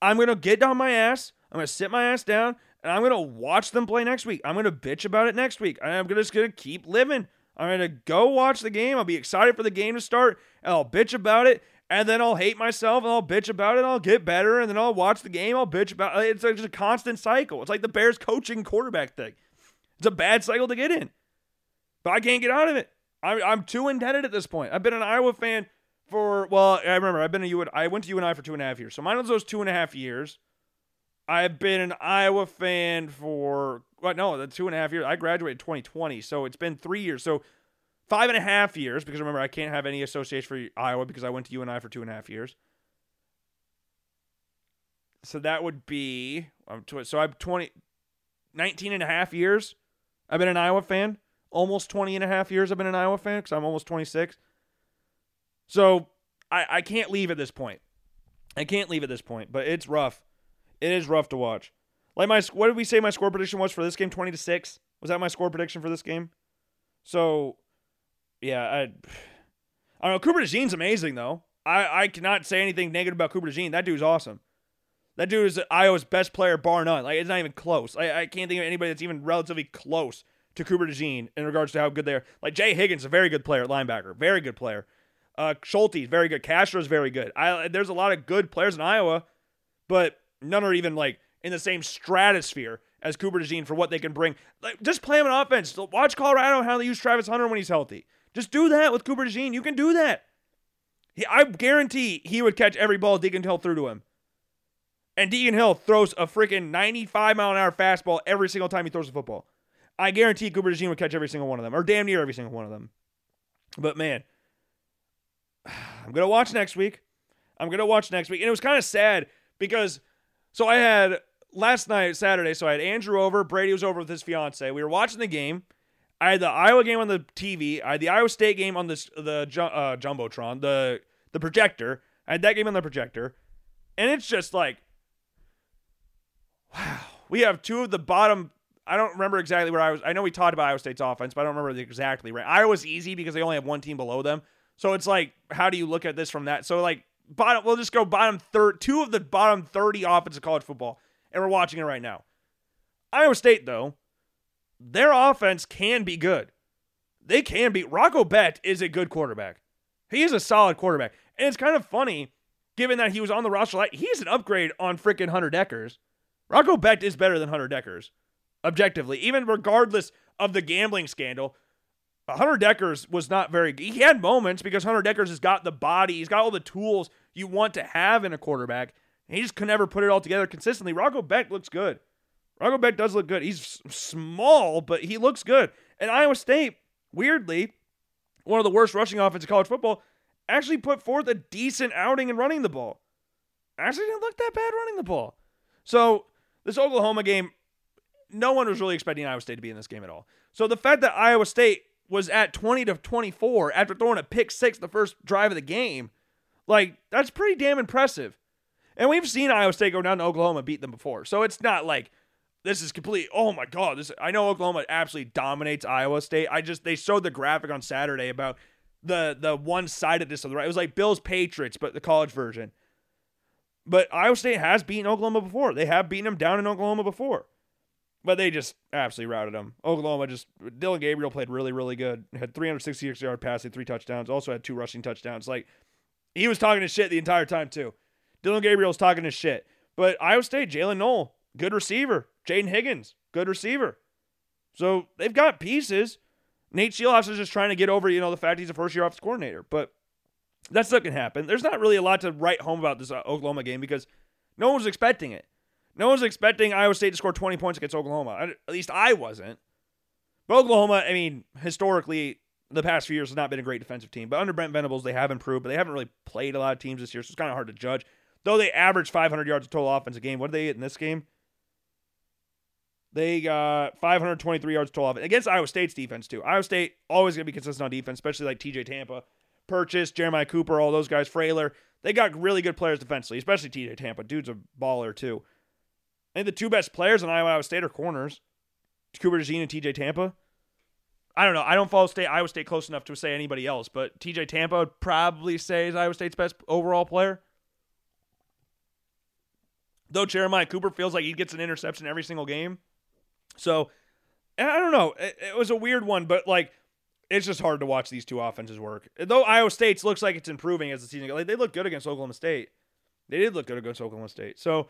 I'm gonna get down my ass. I'm gonna sit my ass down and I'm gonna watch them play next week. I'm gonna bitch about it next week. I'm just gonna keep living. I'm gonna go watch the game. I'll be excited for the game to start and I'll bitch about it and then I'll hate myself and I'll bitch about it and I'll get better and then I'll watch the game, I'll bitch about it. It's just a constant cycle. It's like the Bears coaching quarterback thing. It's a bad cycle to get in. But I can't get out of it. I'm, I'm too indebted at this point. I've been an Iowa fan for, well, I remember I've been a U, I went to UNI for two and a half years. So mine was those two and a half years. I've been an Iowa fan for, what, no, the two and a half years. I graduated 2020. So it's been three years. So five and a half years, because remember, I can't have any association for Iowa because I went to UNI for two and a half years. So that would be, I'm tw- so I'm 20, 19 and a half years. I've been an Iowa fan. Almost 20 and a half years I've been an Iowa fan because I'm almost 26. So I, I can't leave at this point. I can't leave at this point, but it's rough. It is rough to watch. Like my, what did we say my score prediction was for this game? 20 to 6? Was that my score prediction for this game? So yeah, I, I don't know. Cooper DeJean's amazing though. I, I cannot say anything negative about Cooper DeJean. That dude's awesome. That dude is Iowa's best player, bar none. Like it's not even close. I, I can't think of anybody that's even relatively close to Cooper DeJean in regards to how good they are. Like Jay Higgins, a very good player, linebacker, very good player. Uh, Schulte, very good. Castro's very good. I, there's a lot of good players in Iowa, but none are even like in the same stratosphere as Cooper DeJean for what they can bring. Like just play him on offense. Watch Colorado how they use Travis Hunter when he's healthy. Just do that with Cooper DeJean. You can do that. He, I guarantee he would catch every ball Deacon Hill threw to him. And Deacon Hill throws a freaking 95 mile an hour fastball every single time he throws a football. I guarantee Cooper DeJean would catch every single one of them, or damn near every single one of them. But man, I'm gonna watch next week. I'm gonna watch next week, and it was kind of sad because so I had last night Saturday, so I had Andrew over, Brady was over with his fiance. We were watching the game, I had the Iowa game on the TV. I had the Iowa State game on the the uh, jumbotron, the the projector. I had that game on the projector, and it's just like, wow. We have two of the bottom. I don't remember exactly where I was. I know we talked about Iowa State's offense, but I don't remember the exactly right. Iowa's easy because they only have one team below them. So it's like, how do you look at this from that? So like, bottom. We'll just go bottom third. Two of the bottom thirty offensive college football, and we're watching it right now. Iowa State though their offense can be good. They can be. Rocco Becht is a good quarterback. He is a solid quarterback. And it's kind of funny, given that he was on the roster, he's an upgrade on freaking Hunter Dekkers. Rocco Becht is better than Hunter Dekkers, objectively, even regardless of the gambling scandal. Hunter Dekkers was not very He had moments because Hunter Dekkers has got the body, he's got all the tools you want to have in a quarterback. he just could never put it all together consistently. Rocco Becht looks good. Becht does look good. He's small, but he looks good. And Iowa State, weirdly, one of the worst rushing offenses in college football, actually put forth a decent outing in running the ball. Actually didn't look that bad running the ball. So this Oklahoma game, no one was really expecting Iowa State to be in this game at all. So the fact that Iowa State was at 20 to 24 after throwing a pick six the first drive of the game, like that's pretty damn impressive. And we've seen Iowa State go down to Oklahoma beat them before. So it's not like this is complete. Oh my god! This I know Oklahoma absolutely dominates Iowa State. I just they showed the graphic on Saturday about the the one sidedness of the right. It was like Bills Patriots, but the college version. But Iowa State has beaten Oklahoma before. They have beaten them down in Oklahoma before. But they just absolutely routed them. Oklahoma just Dillon Gabriel played really, really good. Had 366 yard passing, three touchdowns. Also had two rushing touchdowns. Like he was talking his shit the entire time too. Dillon Gabriel's talking his shit. But Iowa State, Jaylin Noel, good receiver. Jayden Higgins, good receiver. So they've got pieces. Nate Scheelhaase is just trying to get over, you know, the fact he's a first year offensive coordinator. But that's not going to happen. There's not really a lot to write home about this uh, Oklahoma game because no one was expecting it. No one was expecting Iowa State to score 20 points against Oklahoma. At least I wasn't. But Oklahoma, I mean, historically, the past few years has not been a great defensive team. But under Brent Venables, they have improved, but they haven't really played a lot of teams this year, so it's kind of hard to judge. Though they averaged 500 yards of total offense a game, what did they get in this game? They got 523 yards total offense against Iowa State's defense too. Iowa State always gonna be consistent on defense, especially like TJ Tampa, Purchase, Jeremiah Cooper, all those guys, Freyler. They got really good players defensively, especially TJ Tampa. Dude's a baller too. I think the two best players in Iowa, Iowa State are corners, Cooper DeJean and TJ Tampa. I don't know. I don't follow State Iowa State close enough to say anybody else, but TJ Tampa would probably say is Iowa State's best overall player. Though Jeremiah Cooper feels like he gets an interception every single game. So I don't know. It, it, was a weird one, but like it's just hard to watch these two offenses work. Though Iowa State's looks like it's improving as the season goes. Like they look good against Oklahoma State. They did look good against Oklahoma State. So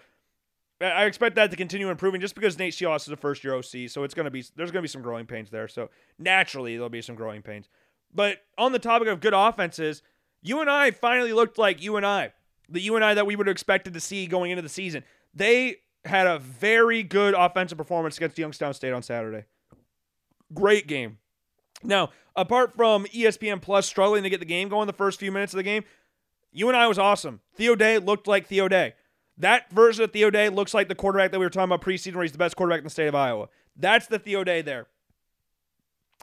I expect that to continue improving just because Nate Scheelhaase is a first year OC. So it's gonna be there's gonna be some growing pains there. So naturally there'll be some growing pains. But on the topic of good offenses, UNI finally looked like UNI, The UNI that we would have expected to see going into the season. They had a very good offensive performance against Youngstown State on Saturday. Great game. Now, apart from ESPN Plus struggling to get the game going the first few minutes of the game, UNI was awesome. Theo Day looked like Theo Day. That version of Theo Day looks like the quarterback that we were talking about preseason, where he's the best quarterback in the state of Iowa. That's the Theo Day there.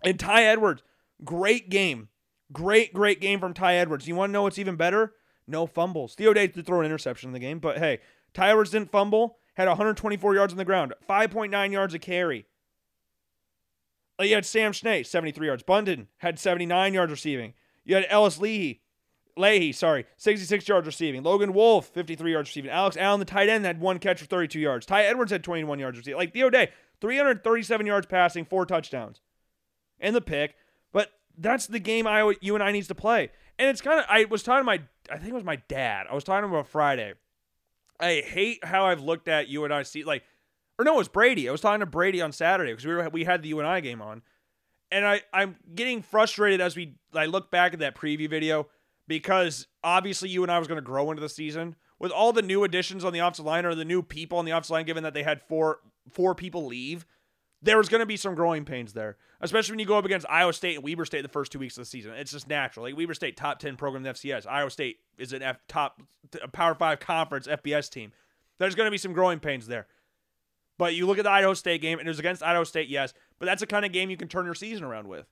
And Ty Edwards, great game. Great, great game from Ty Edwards. You want to know what's even better? No fumbles. Theo Day did throw an interception in the game, but hey, Ty Edwards didn't fumble had 124 yards on the ground, 5.9 yards a carry. Uh, you had Sam Schnee, 73 yards. Bundin had 79 yards receiving. You had Ellis Leahy, Leahy, sorry, 66 yards receiving. Logan Wolf, 53 yards receiving. Alex Allen, the tight end, had one catch for 32 yards. Ty Edwards had 21 yards receiving. Like Theo Day, 337 yards passing, four touchdowns. And the pick. But that's the game Iowa UNI, needs to play. And it's kind of, I was talking to my, I think it was my dad. I was talking about Friday. I hate how I've looked at UNI See, like, or no, it was Brady. I was talking to Brady on Saturday because we were we had the UNI game on, and I I'm getting frustrated as we I look back at that preview video because obviously UNI was going to grow into the season with all the new additions on the offensive line or the new people on the offensive line. Given that they had four four people leave, there was going to be some growing pains there, especially when you go up against Iowa State and Weber State the first two weeks of the season. It's just natural. Like Weber State, top ten program in the FCS. Iowa State is an F top Power Five conference FBS team. There's going to be some growing pains there. But you look at the Idaho State game, and it was against Idaho State, yes, but that's the kind of game you can turn your season around with.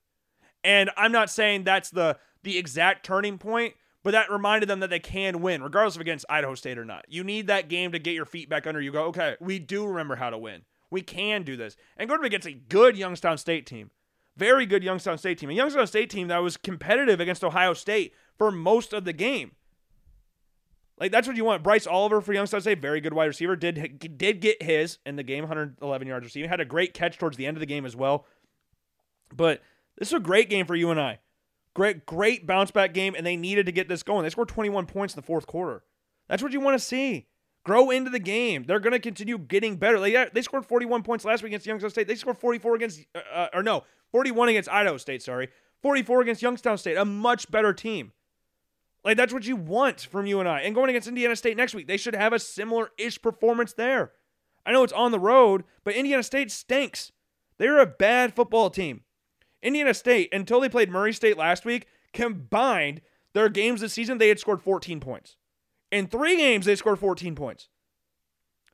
And I'm not saying that's the the exact turning point, but that reminded them that they can win, regardless of against Idaho State or not. You need that game to get your feet back under you. Go, okay, we do remember how to win. We can do this. And going against a good Youngstown State team. Very good Youngstown State team. A Youngstown State team that was competitive against Ohio State for most of the game. Like that's what you want. Bryce Oliver for Youngstown State, very good wide receiver. Did did get his in the game, 111 yards receiving. Had a great catch towards the end of the game as well. But this is a great game for UNI. Great, great bounce back game, and they needed to get this going. They scored 21 points in the fourth quarter. That's what you want to see. Grow into the game. They're going to continue getting better. They, they scored 41 points last week against Youngstown State. They scored 44 against, uh, uh, or no, 41 against Idaho State, sorry. 44 against Youngstown State, a much better team. Like, that's what you want from UNI. And going against Indiana State next week, they should have a similar ish performance there. I know it's on the road, but Indiana State stinks. They're a bad football team. Indiana State, until they played Murray State last week, combined their games this season, they had scored 14 points. In three games, they scored 14 points.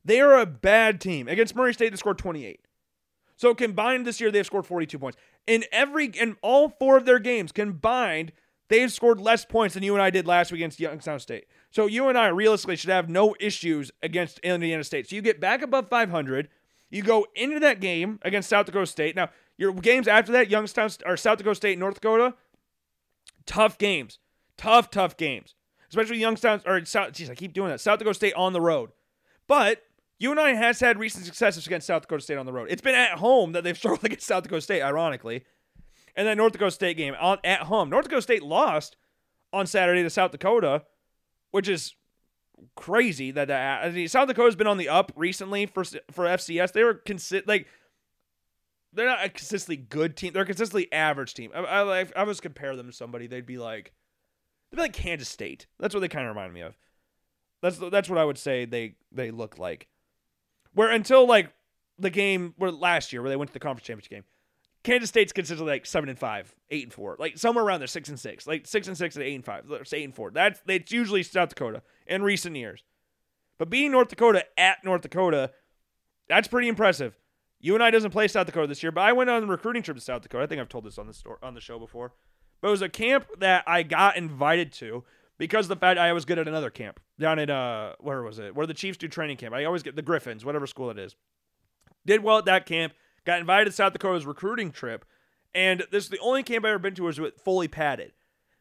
They are a bad team. Against Murray State, they scored 28. So combined this year, they've scored 42 points. In every in all four of their games combined, they've scored less points than UNI did last week against Youngstown State. So UNI realistically should have no issues against Indiana State. So you get back above 500. You go into that game against South Dakota State. Now, your games after that, Youngstown or South Dakota State, North Dakota, tough games, tough, tough games. Especially Youngstown or South. Geez, I keep doing that. South Dakota State on the road, but UNI has had recent successes against South Dakota State on the road. It's been at home that they've struggled against South Dakota State, ironically. And that North Dakota State game on, at home. North Dakota State lost on Saturday to South Dakota, which is crazy that, that I mean, South Dakota's been on the up recently for for FCS. They were consi- like they're not a consistently good team. They're a consistently average team. I, I, I was compare them to somebody, they'd be like, they'd be like Kansas State. That's what they kind of remind me of. That's that's what I would say they they look like. Where until like the game where last year where they went to the conference championship game, Kansas State's consistently like seven and five, eight and four, like somewhere around there, six and six, like six and six and eight and five, it's eight and four. That's it's usually South Dakota in recent years. But beating North Dakota at North Dakota, that's pretty impressive. UNI doesn't play South Dakota this year, but I went on a recruiting trip to South Dakota. I think I've told this on the store on the show before. But it was a camp that I got invited to because the fact I was good at another camp down at uh where was it? Where the Chiefs do training camp. I always get the Griffons, whatever school it is. Did well at that camp. Got invited to South Dakota's recruiting trip, and this is the only camp I've ever been to was with fully padded.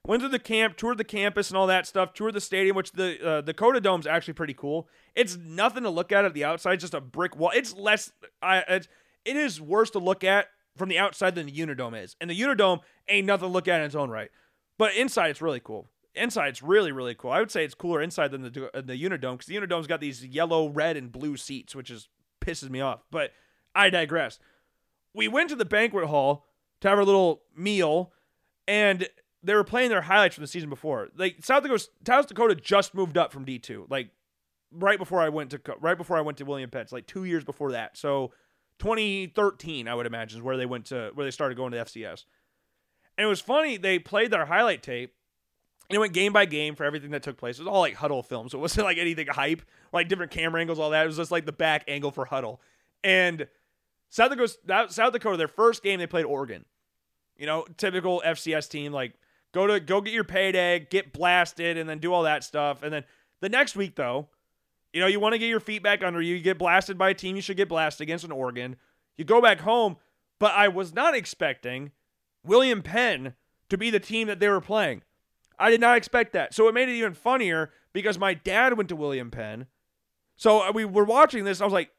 Went to the camp, toured the campus and all that stuff, toured the stadium, which the uh, Dakota Dome's actually pretty cool. It's nothing to look at at the outside, just a brick wall. It's less, I, it's, it is worse to look at from the outside than the Unidome is. And the Unidome ain't nothing to look at in its own right. But inside, it's really cool. Inside, it's really, really cool. I would say it's cooler inside than the, uh, the Unidome because the Unidome's got these yellow, red, and blue seats, which is pisses me off. But I digress. We went to the banquet hall to have our little meal, and they were playing their highlights from the season before. Like South Dakota, South Dakota just moved up from D two, like right before I went to right before I went to William Penn's, like two years before that. So 2013, I would imagine, is where they went to where they started going to FCS. And it was funny. They played their highlight tape, and it went game by game for everything that took place. It was all like huddle film, so it wasn't like anything hype, like different camera angles, all that. It was just like the back angle for huddle. And South Dakota, South Dakota, their first game they played Oregon. You know, typical FCS team, like Go to go get your payday, get blasted, and then do all that stuff. And then the next week, though, you know, you want to get your feet back under you. You get blasted by a team you should get blasted against an Oregon. You go back home, but I was not expecting William Penn to be the team that they were playing. I did not expect that. So it made it even funnier because my dad went to William Penn. So uh, we were watching this. I was like,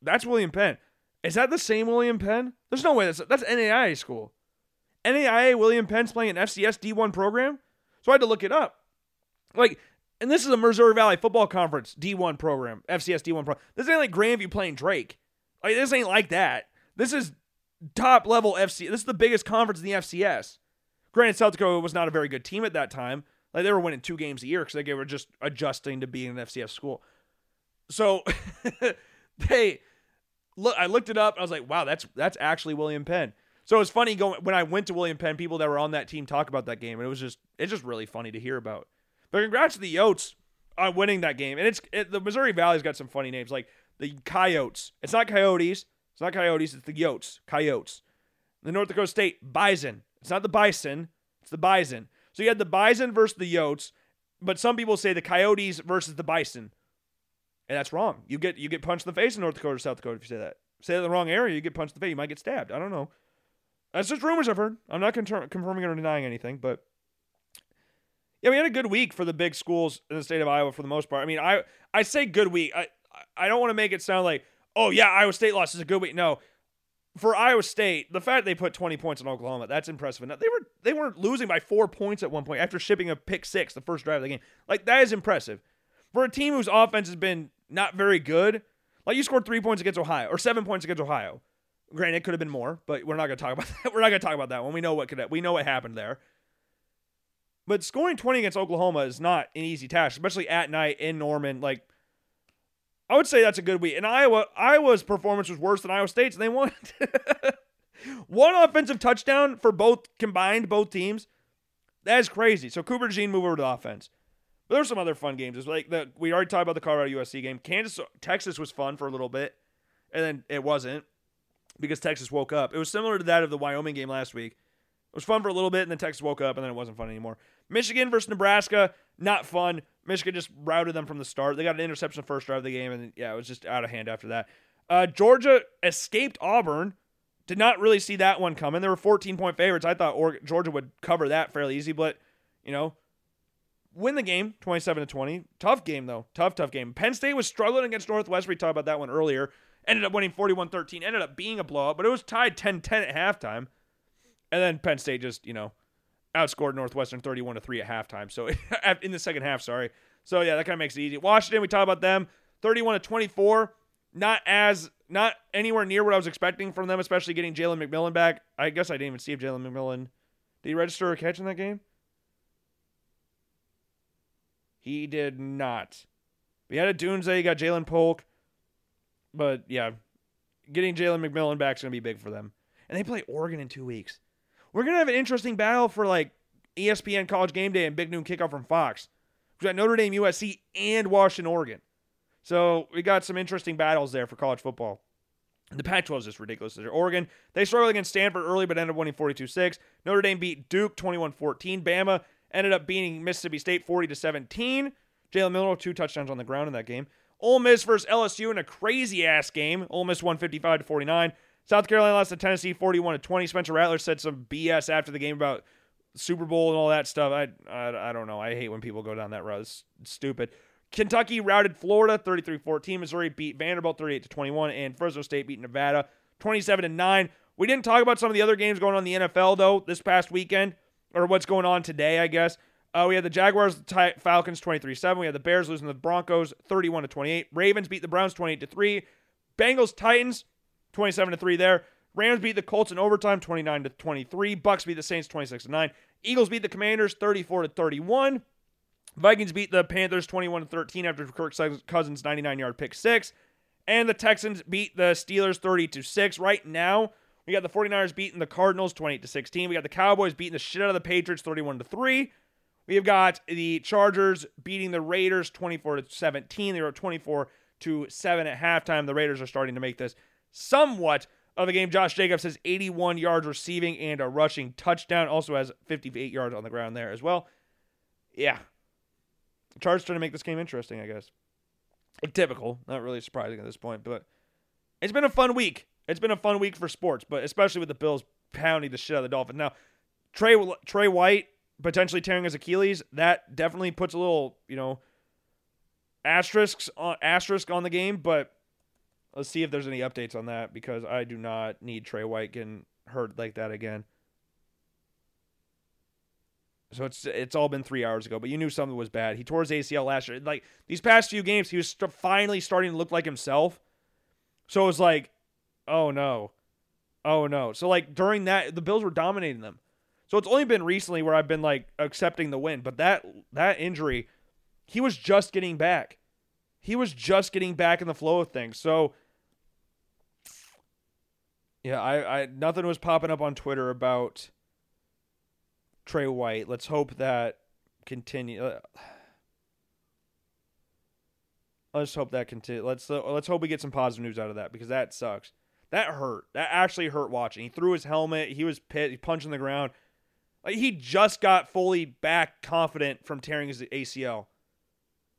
that's William Penn. Is that the same William Penn? There's no way that's that's NAIA school. NAIA William Penn's playing an FCS D1 program. So I had to look it up. Like, and this is a Missouri Valley Football Conference D1 program, FCS D1 program. This ain't like Grandview playing Drake. Like, this ain't like that. This is top level FC. This is the biggest conference in the FCS. Granted, South Dakota was not a very good team at that time. Like they were winning two games a year because they were just adjusting to being an FCS school. So they look. I looked it up. I was like, wow, that's that's actually William Penn. So it was funny going when I went to William Penn. People that were on that team talk about that game, and it was just it's just really funny to hear about. But congrats to the Yotes on winning that game. And it's it, the Missouri Valley's got some funny names like the Coyotes. It's not Coyotes. It's not Coyotes, it's the Yotes. Coyotes. The North Dakota State Bison. It's not the Bison, it's the Bison. So you had the Bison versus the Yotes, but some people say the Coyotes versus the Bison. And that's wrong. You get you get punched in the face in North Dakota or South Dakota if you say that. Say it in the wrong area, you get punched in the face. You might get stabbed. I don't know. That's just rumors I've heard. I'm not confirming or denying anything, but yeah, we had a good week for the big schools in the state of Iowa for the most part. I mean, I I say good week. I I don't want to make it sound like oh yeah, Iowa State lost is a good week. No, for Iowa State, the fact they put 20 points in Oklahoma, that's impressive enough. They were they weren't losing by four points at one point after shipping a pick six the first drive of the game. Like that is impressive for a team whose offense has been not very good. Like you scored three points against Ohio or seven points against Ohio. Granted, it could have been more, but we're not to talk about that. We're not to talk about that one. We know what could we know what happened there. But scoring 20 against Oklahoma is not an easy task, especially at night in Norman. Like I would say that's a good week. And Iowa, Iowa's performance was worse than Iowa State's, and they won. One offensive touchdown for both combined, both teams. That is crazy. So Cooper Jean move over to offense. But there's some other fun games. It's like the we already talked about the Colorado USC game. Kansas Texas was fun for a little bit, and then it wasn't because Texas woke up. It was similar to that of the Wyoming game last week. It was fun for a little bit, and then Texas woke up, and then it wasn't fun anymore. Michigan versus Nebraska, not fun. Michigan just routed them from the start. They got an interception the first drive of the game, and yeah, it was just out of hand after that. Uh, Georgia escaped Auburn. Did not really see that one coming. There were 14 point favorites. I thought Georgia would cover that fairly easy, but you know, win the game 27 to 20. Tough game though. Tough, tough game. Penn State was struggling against Northwestern. We talked about that one earlier. Ended up winning 41 13. Ended up being a blowout, but it was tied 10 10 at halftime. And then Penn State just, you know, outscored Northwestern 31 to 3 at halftime. So in the second half, sorry. So yeah, that kind of makes it easy. Washington, we talked about them 31 to 24. Not as not anywhere near what I was expecting from them, especially getting Jalen McMillan back. I guess I didn't even see if Jalen McMillan did he register a catch in that game. He did not. We had Odunze, you got Ja'Lynn Polk. But yeah, getting Jalen McMillan back is going to be big for them. And they play Oregon in two weeks. We're to have an interesting battle for like ESPN College Game Day and Big Noon Kickoff from Fox. We got Notre Dame, USC, and Washington, Oregon. So we got some interesting battles there for college football. The Pac-12 is just ridiculous. There. Oregon, they struggled against Stanford early, but ended up winning 42-6. Notre Dame beat Duke 21-14. Bama ended up beating Mississippi State 40 to 17. Jalen Milroe two touchdowns on the ground in that game. Ole Miss versus LSU in a crazy ass game. Ole Miss won 55 to 49. South Carolina lost to Tennessee 41 to 20. Spencer Rattler said some BS after the game about Super Bowl and all that stuff. I, I, I don't know. I hate when people go down that road. It's, stupid. Kentucky routed Florida 33-14. Missouri beat Vanderbilt 38 to 21 and Fresno State beat Nevada 27 to 9. We didn't talk about some of the other games going on in the NFL though this past weekend or what's going on today, I guess. Uh, we had the Jaguars, the Falcons 23-7. We had the Bears losing to the Broncos 31 to 28. Ravens beat the Browns 28 to 3. Bengals Titans 27 to 3 there. Rams beat the Colts in overtime 29 to 23. Bucs beat the Saints 26 to 9. Eagles beat the Commanders 34 to 31. Vikings beat the Panthers 21 to 13 after Kirk Cousins 99-yard pick 6. And the Texans beat the Steelers 30 to 6. Right now, we got the 49ers beating the Cardinals 28 to 16. We got the Cowboys beating the shit out of the Patriots 31 to 3. We've got the Chargers beating the Raiders 24 to 17. They were 24 to 7 at halftime. The Raiders are starting to make this somewhat of a game. Josh Jacobs has 81 yards receiving and a rushing touchdown. Also has 58 yards on the ground there as well. Yeah. The Chargers trying to make this game interesting, I guess. Typical. Not really surprising at this point, but it's been a fun week. It's been a fun week for sports, but especially with the Bills pounding the shit out of the Dolphins. Now, Trey Trey White potentially tearing his Achilles, that definitely puts a little, you know, asterisks on asterisk on the game, but let's see if there's any updates on that because I do not need Trey White getting hurt like that again. So it's it's all been three hours ago, but you knew something was bad. He tore his ACL last year. Like these past few games, he was st- finally starting to look like himself. So it was like oh no, oh no. So like during that, the Bills were dominating them. So it's only been recently where I've been like accepting the win, but that that injury, he was just getting back. He was just getting back in the flow of things. So yeah, I, I nothing was popping up on Twitter about Trey White. Let's hope that continue. Uh, let's hope that continue. Let's uh, let's hope we get some positive news out of that because that sucks. That hurt. That actually hurt watching. He threw his helmet. He was pit. He punched on the ground. Like he just got fully back confident from tearing his ACL.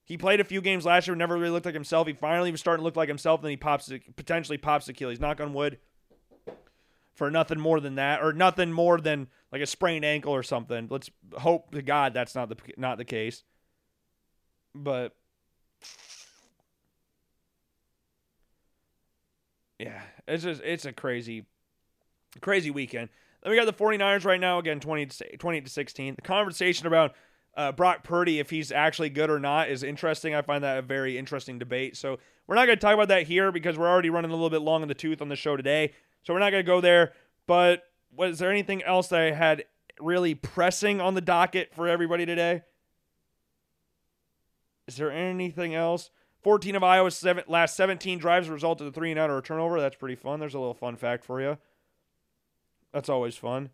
He played a few games last year, never really looked like himself. He finally was starting to look like himself. Then he pops, potentially pops the Achilles. Knock on wood. For nothing more than that, or nothing more than like a sprained ankle or something. Let's hope to God that's not the not the case. But yeah, it's just it's a crazy, crazy weekend. Then we got the 49ers right now again, 20 to, 20 to 16. The conversation about uh, Brock Purdy, if he's actually good or not, is interesting. I find that a very interesting debate. So we're not going to talk about that here because we're already running a little bit long in the tooth on the show today. So we're not going to go there. But was there anything else that I had really pressing on the docket for everybody today? Is there anything else? 14 of Iowa's seven, last 17 drives resulted in three and out or a turnover. That's pretty fun. There's a little fun fact for you. That's always fun.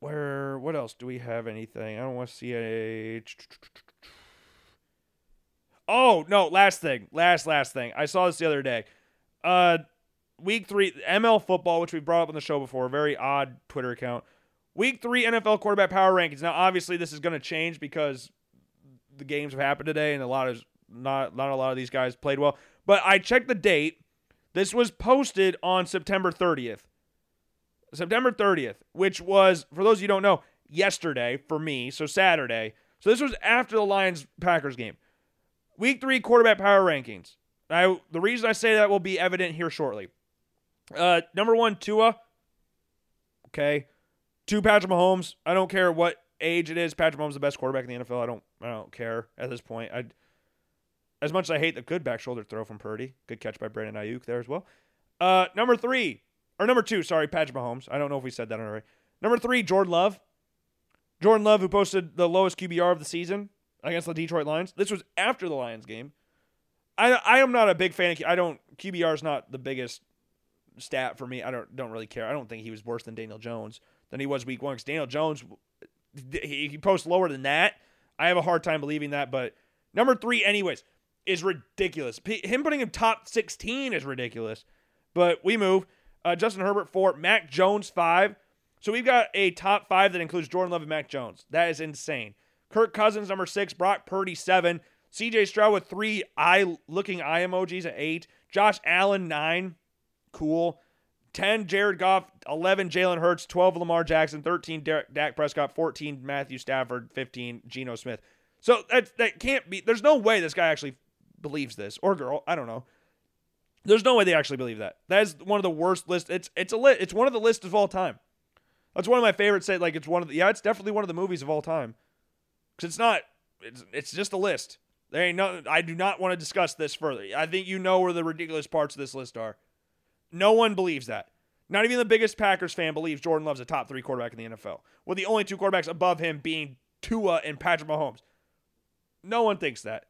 Where what else do we have anything? I don't want to see a Oh, no, last thing. Last last thing. I saw this the other day. Uh week 3 ML football, which we brought up on the show before, very odd Twitter account. Week 3 NFL quarterback power rankings. Now obviously this is going to change because the games have happened today and a lot of not not a lot of these guys played well. But I checked the date. This was posted on September 30th. September 30th, which was, for those of you don't know, yesterday for me, so Saturday. So this was after the Lions Packers game. Week three quarterback power rankings. I, the reason I say that will be evident here shortly. Uh, number one, Tua. Okay. Two, Patrick Mahomes. I don't care what age it is. Patrick Mahomes is the best quarterback in the NFL. I don't I don't care at this point. I as much as I hate the good back shoulder throw from Purdy. Good catch by Brandon Aiyuk there as well. Uh, number three, or number two, sorry, Patrick Mahomes. I don't know if we said that already. Number three, Jordan Love. Jordan Love, who posted the lowest QBR of the season against the Detroit Lions. This was after the Lions game. I I am not a big fan of I don't QBR is not the biggest stat for me. I don't don't really care. I don't think he was worse than Daniel Jones than he was week one. Because Daniel Jones, he, he posts lower than that. I have a hard time believing that. But number three, anyways, is ridiculous. Him putting him top 16 is ridiculous. But we move. Uh, Justin Herbert four, Mac Jones five. So we've got a top five that includes Jordan Love and Mac Jones. That is insane. Kirk Cousins number six, Brock Purdy seven, C.J. Stroud with three eye looking eye emojis at eight, Josh Allen nine, cool. 10 Jared Goff, 11 Jalen Hurts, 12 Lamar Jackson, 13 Dak Prescott, 14 Matthew Stafford, 15 Geno Smith. So that that can't be. There's no way this guy actually believes this or girl. I don't know. There's no way they actually believe that. That is one of the worst lists. It's it's a lit. It's one of the lists of all time. That's one of my favorites. Say like it's one of the yeah. It's definitely one of the movies of all time. Because it's not. It's it's just a list. There ain't no. I do not want to discuss this further. I think you know where the ridiculous parts of this list are. No one believes that. Not even the biggest Packers fan believes Jordan Love's a top three quarterback in the NFL. With the only two quarterbacks above him being Tua and Patrick Mahomes. No one thinks that.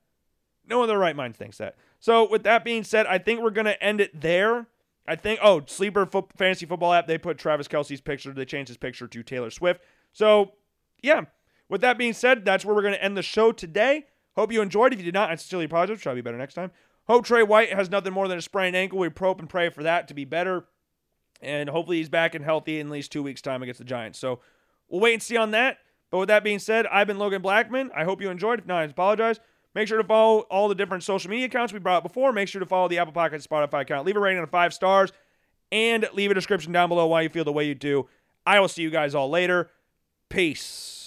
No one in their right mind thinks that. So, with that being said, I think we're going to end it there. I think, oh, Sleeper fo- Fantasy Football app, they put Travis Kelce's picture. They changed his picture to Taylor Swift. So, yeah. With that being said, that's where we're going to end the show today. Hope you enjoyed. If you did not, I sincerely apologize. Try to be better next time. Hope Trey White has nothing more than a sprained ankle. We probe and pray for that to be better. And hopefully he's back and healthy in at least two weeks' time against the Giants. So we'll wait and see on that. But with that being said, I've been Logan Blackman. I hope you enjoyed. If not, I apologize. Make sure to follow all the different social media accounts we brought up before. Make sure to follow the Apple Podcast Spotify account. Leave a rating of five stars and leave a description down below why you feel the way you do. I will see you guys all later. Peace.